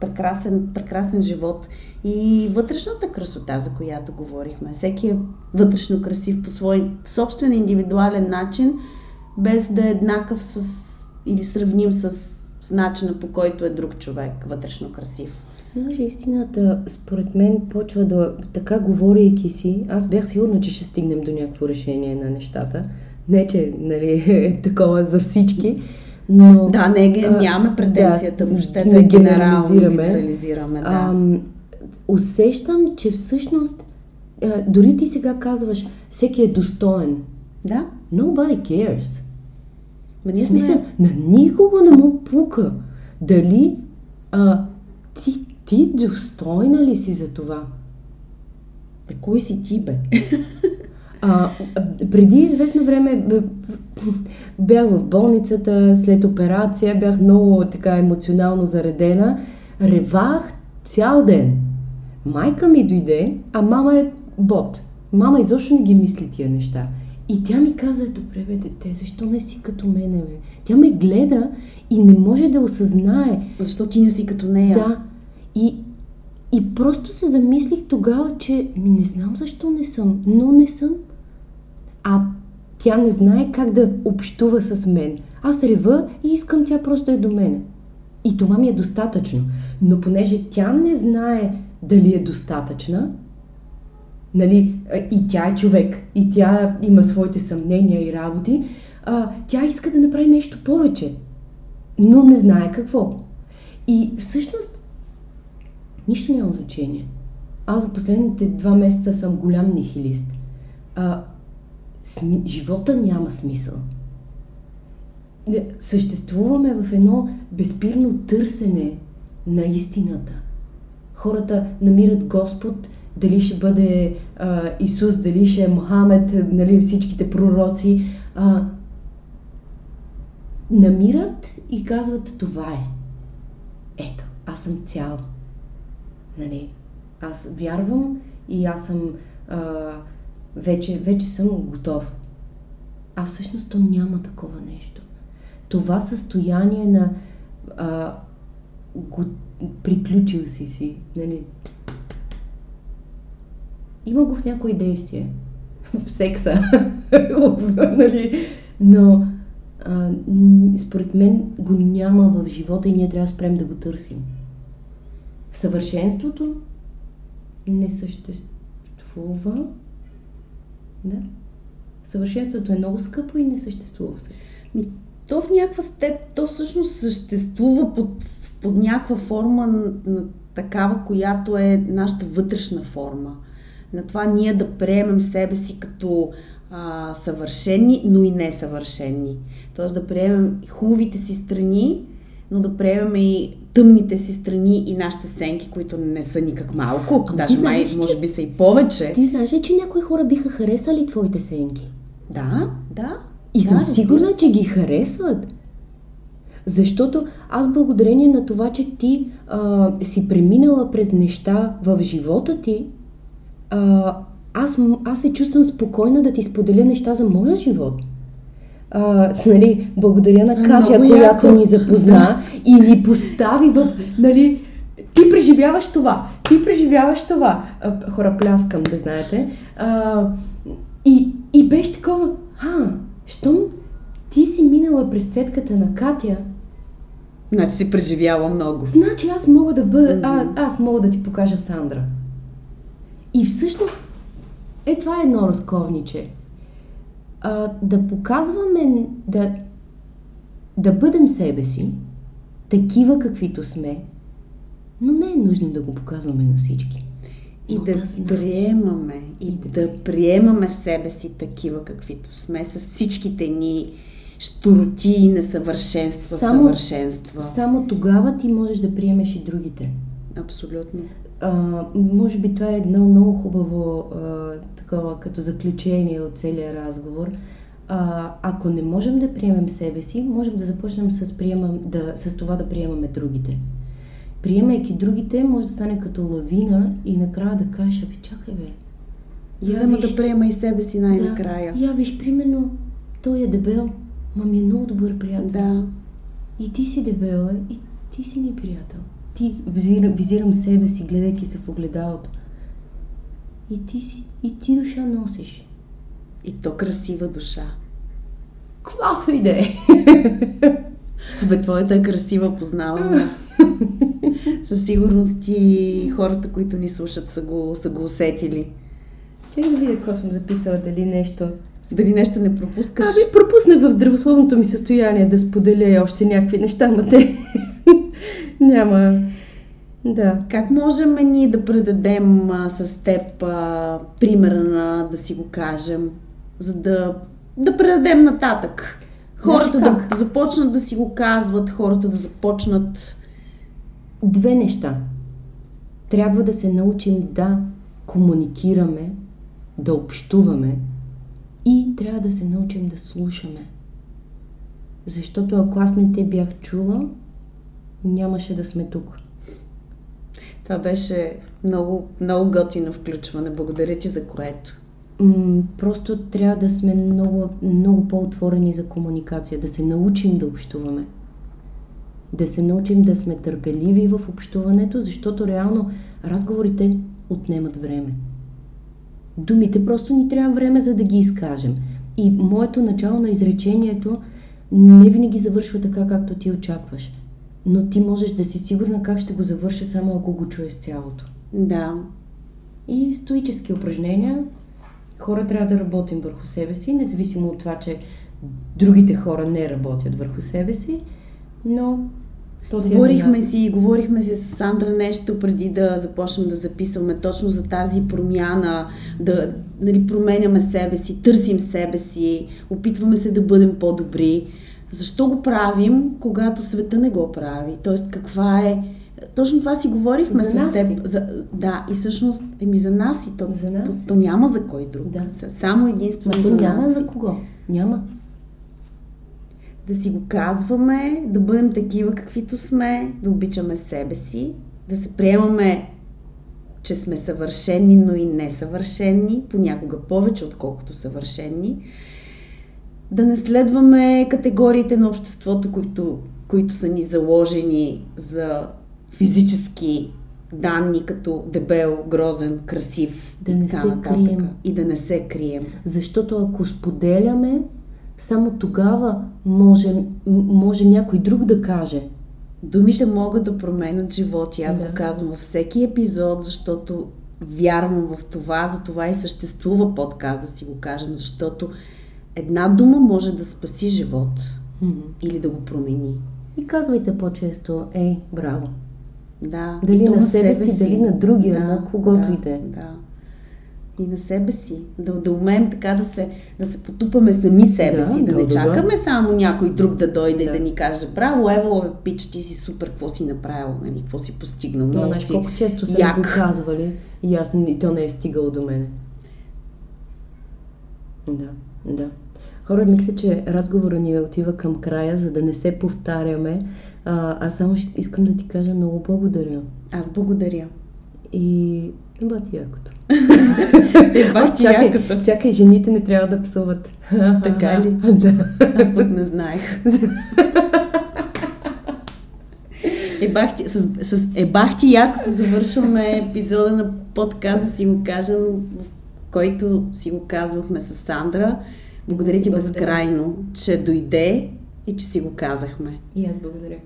[SPEAKER 1] прекрасен, прекрасен живот. И вътрешната красота, за която говорихме. Всеки е вътрешно красив по свой собствен индивидуален начин, без да е еднакъв с или сравним с, с начина по който е друг човек вътрешно красив.
[SPEAKER 2] Знаеш, истината, според мен, почва да, така говорейки си, аз бях сигурна, че ще стигнем до някакво решение на нещата. Не, че нали, е такова за всички, но...
[SPEAKER 1] Да, не,
[SPEAKER 2] а,
[SPEAKER 1] нямаме претенцията
[SPEAKER 2] да,
[SPEAKER 1] въобще да е генерално
[SPEAKER 2] генерализираме.
[SPEAKER 1] Да.
[SPEAKER 2] Ам, усещам, че всъщност, а, дори ти сега казваш, всеки е достоен.
[SPEAKER 1] да?
[SPEAKER 2] Nobody cares.
[SPEAKER 1] Ма
[SPEAKER 2] В
[SPEAKER 1] ние сме...
[SPEAKER 2] смисъл, на никого не му пука. Дали а, ти, ти достойна ли си за това?
[SPEAKER 1] Бе, кой си ти, бе?
[SPEAKER 2] А, преди известно време бях в болницата, след операция, бях много така емоционално заредена. Ревах цял ден. Майка ми дойде, а мама е бот. Мама изобщо не ги мисли тия неща. И тя ми каза, добре бе, дете, защо не си като мене, бе? Тя ме гледа и не може да осъзнае,
[SPEAKER 1] Защо ти не си като нея?
[SPEAKER 2] да. И, и просто се замислих тогава, че ми не знам защо не съм, но не съм. А тя не знае как да общува с мен. Аз рева и искам тя просто е до мене. И това ми е достатъчно. Но понеже тя не знае дали е достатъчна, нали, и тя е човек, и тя има своите съмнения и работи, а, тя иска да направи нещо повече, но не знае какво. И всъщност, нищо няма значение. Аз за последните два месеца съм голям нихилист. А, сми... Живота няма смисъл. Съществуваме в едно безпирно търсене на истината. Хората намират Господ, дали ще бъде а, Исус, дали ще е Мохамед, нали, всичките пророци. А, намират и казват това е. Ето, аз съм цял. Нали? Аз вярвам и аз съм а, вече, вече съм готов. А всъщност то няма такова нещо. Това състояние на а, го, приключил си си, нали? Има го в някои действие. В секса. нали? Но а, според мен го няма в живота и ние трябва да спрем да го търсим. Съвършенството не съществува. Да. Съвършенството е много скъпо и не съществува.
[SPEAKER 1] Ми, то в някаква степ, то всъщност съществува под, под някаква форма на, на такава, която е нашата вътрешна форма. На това ние да приемем себе си като а, съвършени, но и несъвършени. Тоест да приемем хубавите си страни, но да приемем и тъмните си страни и нашите сенки, които не са никак малко,
[SPEAKER 2] Ами
[SPEAKER 1] даже май,
[SPEAKER 2] знаеш,
[SPEAKER 1] може би са и повече.
[SPEAKER 2] Ти знаеш ли, че някои хора биха харесали твоите сенки?
[SPEAKER 1] Да, да.
[SPEAKER 2] И
[SPEAKER 1] да,
[SPEAKER 2] съм сигурна, че ги харесват. Защото аз благодарение на това, че ти а, си преминала през неща в живота ти, а, аз, аз се чувствам спокойна да ти споделя неща за моя живот. А, нали, благодаря на Катя, Много която яко. ни запозна и ни постави в... Нали, ти преживяваш това, ти преживяваш това. А, хора, пляскам, да знаете. А, и, и беше такова, а, щом ти си минала през сетката на Катя,
[SPEAKER 1] Значи си преживяла много.
[SPEAKER 2] Значи аз мога да бъда, mm-hmm. а, аз мога да ти покажа Сандра. И всъщност, е това е едно разковниче. А, да показваме, да, да бъдем себе си, такива каквито сме, но не е нужно да го показваме на всички.
[SPEAKER 1] И но да, да приемаме, и, и да, да приемаме себе си такива каквито сме, с всичките ни штороти и несъвършенства, само, съвършенства.
[SPEAKER 2] Само тогава ти можеш да приемеш и другите.
[SPEAKER 1] Абсолютно.
[SPEAKER 2] А, може би това е едно много хубаво а, такова като заключение от целия разговор. А, ако не можем да приемем себе си, можем да започнем с, приемам, да, с това да приемаме другите. Приемайки другите, може да стане като лавина и накрая да кажеш, абе чакай бе.
[SPEAKER 1] Я Взема виж, да приема и себе си най-накрая.
[SPEAKER 2] Да, я виж, примерно, той е дебел, ма ми е много добър приятел.
[SPEAKER 1] Да.
[SPEAKER 2] И ти си дебела, и ти си ми приятел. Ти визирам, визирам себе си, гледайки се в огледалото. И ти, си, и ти душа носиш.
[SPEAKER 1] И то красива душа.
[SPEAKER 2] Каквато и да е.
[SPEAKER 1] Бе, твоята е красива, познавам. Със сигурност и хората, които ни слушат, са го, са го усетили.
[SPEAKER 2] Чакай да видя какво съм записала, дали нещо...
[SPEAKER 1] Дали нещо не пропускаш?
[SPEAKER 2] Ами, пропуснах в здравословното ми състояние да споделя още някакви неща, ма те няма... Да.
[SPEAKER 1] Как можем ние да предадем а, с теб а, примера на да си го кажем, за да, да предадем нататък? Хората да започнат да си го казват, хората да започнат.
[SPEAKER 2] Две неща. Трябва да се научим да комуникираме, да общуваме и трябва да се научим да слушаме. Защото ако аз не те бях чула, нямаше да сме тук.
[SPEAKER 1] Това беше много, много готино включване. Благодаря ти за което.
[SPEAKER 2] М- просто трябва да сме много, много по-отворени за комуникация, да се научим да общуваме. Да се научим да сме търпеливи в общуването, защото реално разговорите отнемат време. Думите просто ни трябва време, за да ги изкажем. И моето начало на изречението не винаги завършва така, както ти очакваш но ти можеш да си сигурна как ще го завърша само ако го чуеш цялото.
[SPEAKER 1] Да.
[SPEAKER 2] И стоически упражнения. Хора трябва да работим върху себе си, независимо от това, че другите хора не работят върху себе си, но
[SPEAKER 1] този говорихме е си, говорихме си с Сандра нещо преди да започнем да записваме точно за тази промяна, да нали, променяме себе си, търсим себе си, опитваме се да бъдем по-добри. Защо го правим, когато света не го прави? Тоест, каква е... Точно това си говорихме
[SPEAKER 2] за
[SPEAKER 1] с теб. За, да, и всъщност, еми за нас и то, за нас. То, то няма за кой друг.
[SPEAKER 2] Да.
[SPEAKER 1] Само единствено
[SPEAKER 2] за
[SPEAKER 1] няма
[SPEAKER 2] нас. за кого? Няма.
[SPEAKER 1] Да си го казваме, да бъдем такива каквито сме, да обичаме себе си, да се приемаме, че сме съвършени, но и несъвършени, понякога повече, отколкото съвършени да не следваме категориите на обществото, които, които са ни заложени за физически данни, като дебел, грозен, красив
[SPEAKER 2] да не се крием.
[SPEAKER 1] И да не се крием.
[SPEAKER 2] Защото ако споделяме, само тогава може, може някой друг да каже.
[SPEAKER 1] Думите могат да променят животи. Аз да. го казвам във всеки епизод, защото вярвам в това, за това и съществува подкаст, да си го кажем, защото една дума може да спаси живот mm-hmm. или да го промени.
[SPEAKER 2] И казвайте по-често, ей, браво.
[SPEAKER 1] Да.
[SPEAKER 2] Дали на, себе си, си, дали на другия, да, на когото
[SPEAKER 1] да,
[SPEAKER 2] и да е.
[SPEAKER 1] Да. И на себе си. Да, да умеем така да се, да се потупаме сами себе да, си, да, да не да, чакаме да. само някой друг да дойде да. и да ни каже, браво, ево, бе, пич, ти си супер, какво си направил, нали, какво си постигнал.
[SPEAKER 2] Много си колко често са го казвали и аз и то не е стигало до мене. Да, да. Хора, мисля, че разговора ни отива към края, за да не се повтаряме. А, аз само искам да ти кажа много благодаря.
[SPEAKER 1] Аз благодаря.
[SPEAKER 2] И еба ти якото.
[SPEAKER 1] Еба ти
[SPEAKER 2] чакай,
[SPEAKER 1] якото.
[SPEAKER 2] чакай, жените не трябва да псуват.
[SPEAKER 1] Така ли?
[SPEAKER 2] да.
[SPEAKER 1] Аз пък не знаех. Ебах ти, с, с ебах ти якото завършваме епизода на подкаст, да си го кажем, в който си го казвахме с Сандра. Благодаря ти
[SPEAKER 2] Благодаря.
[SPEAKER 1] безкрайно, че дойде и че си го казахме.
[SPEAKER 2] И аз благодаря.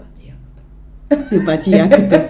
[SPEAKER 2] Еба ти якото.
[SPEAKER 1] Еба ти якото.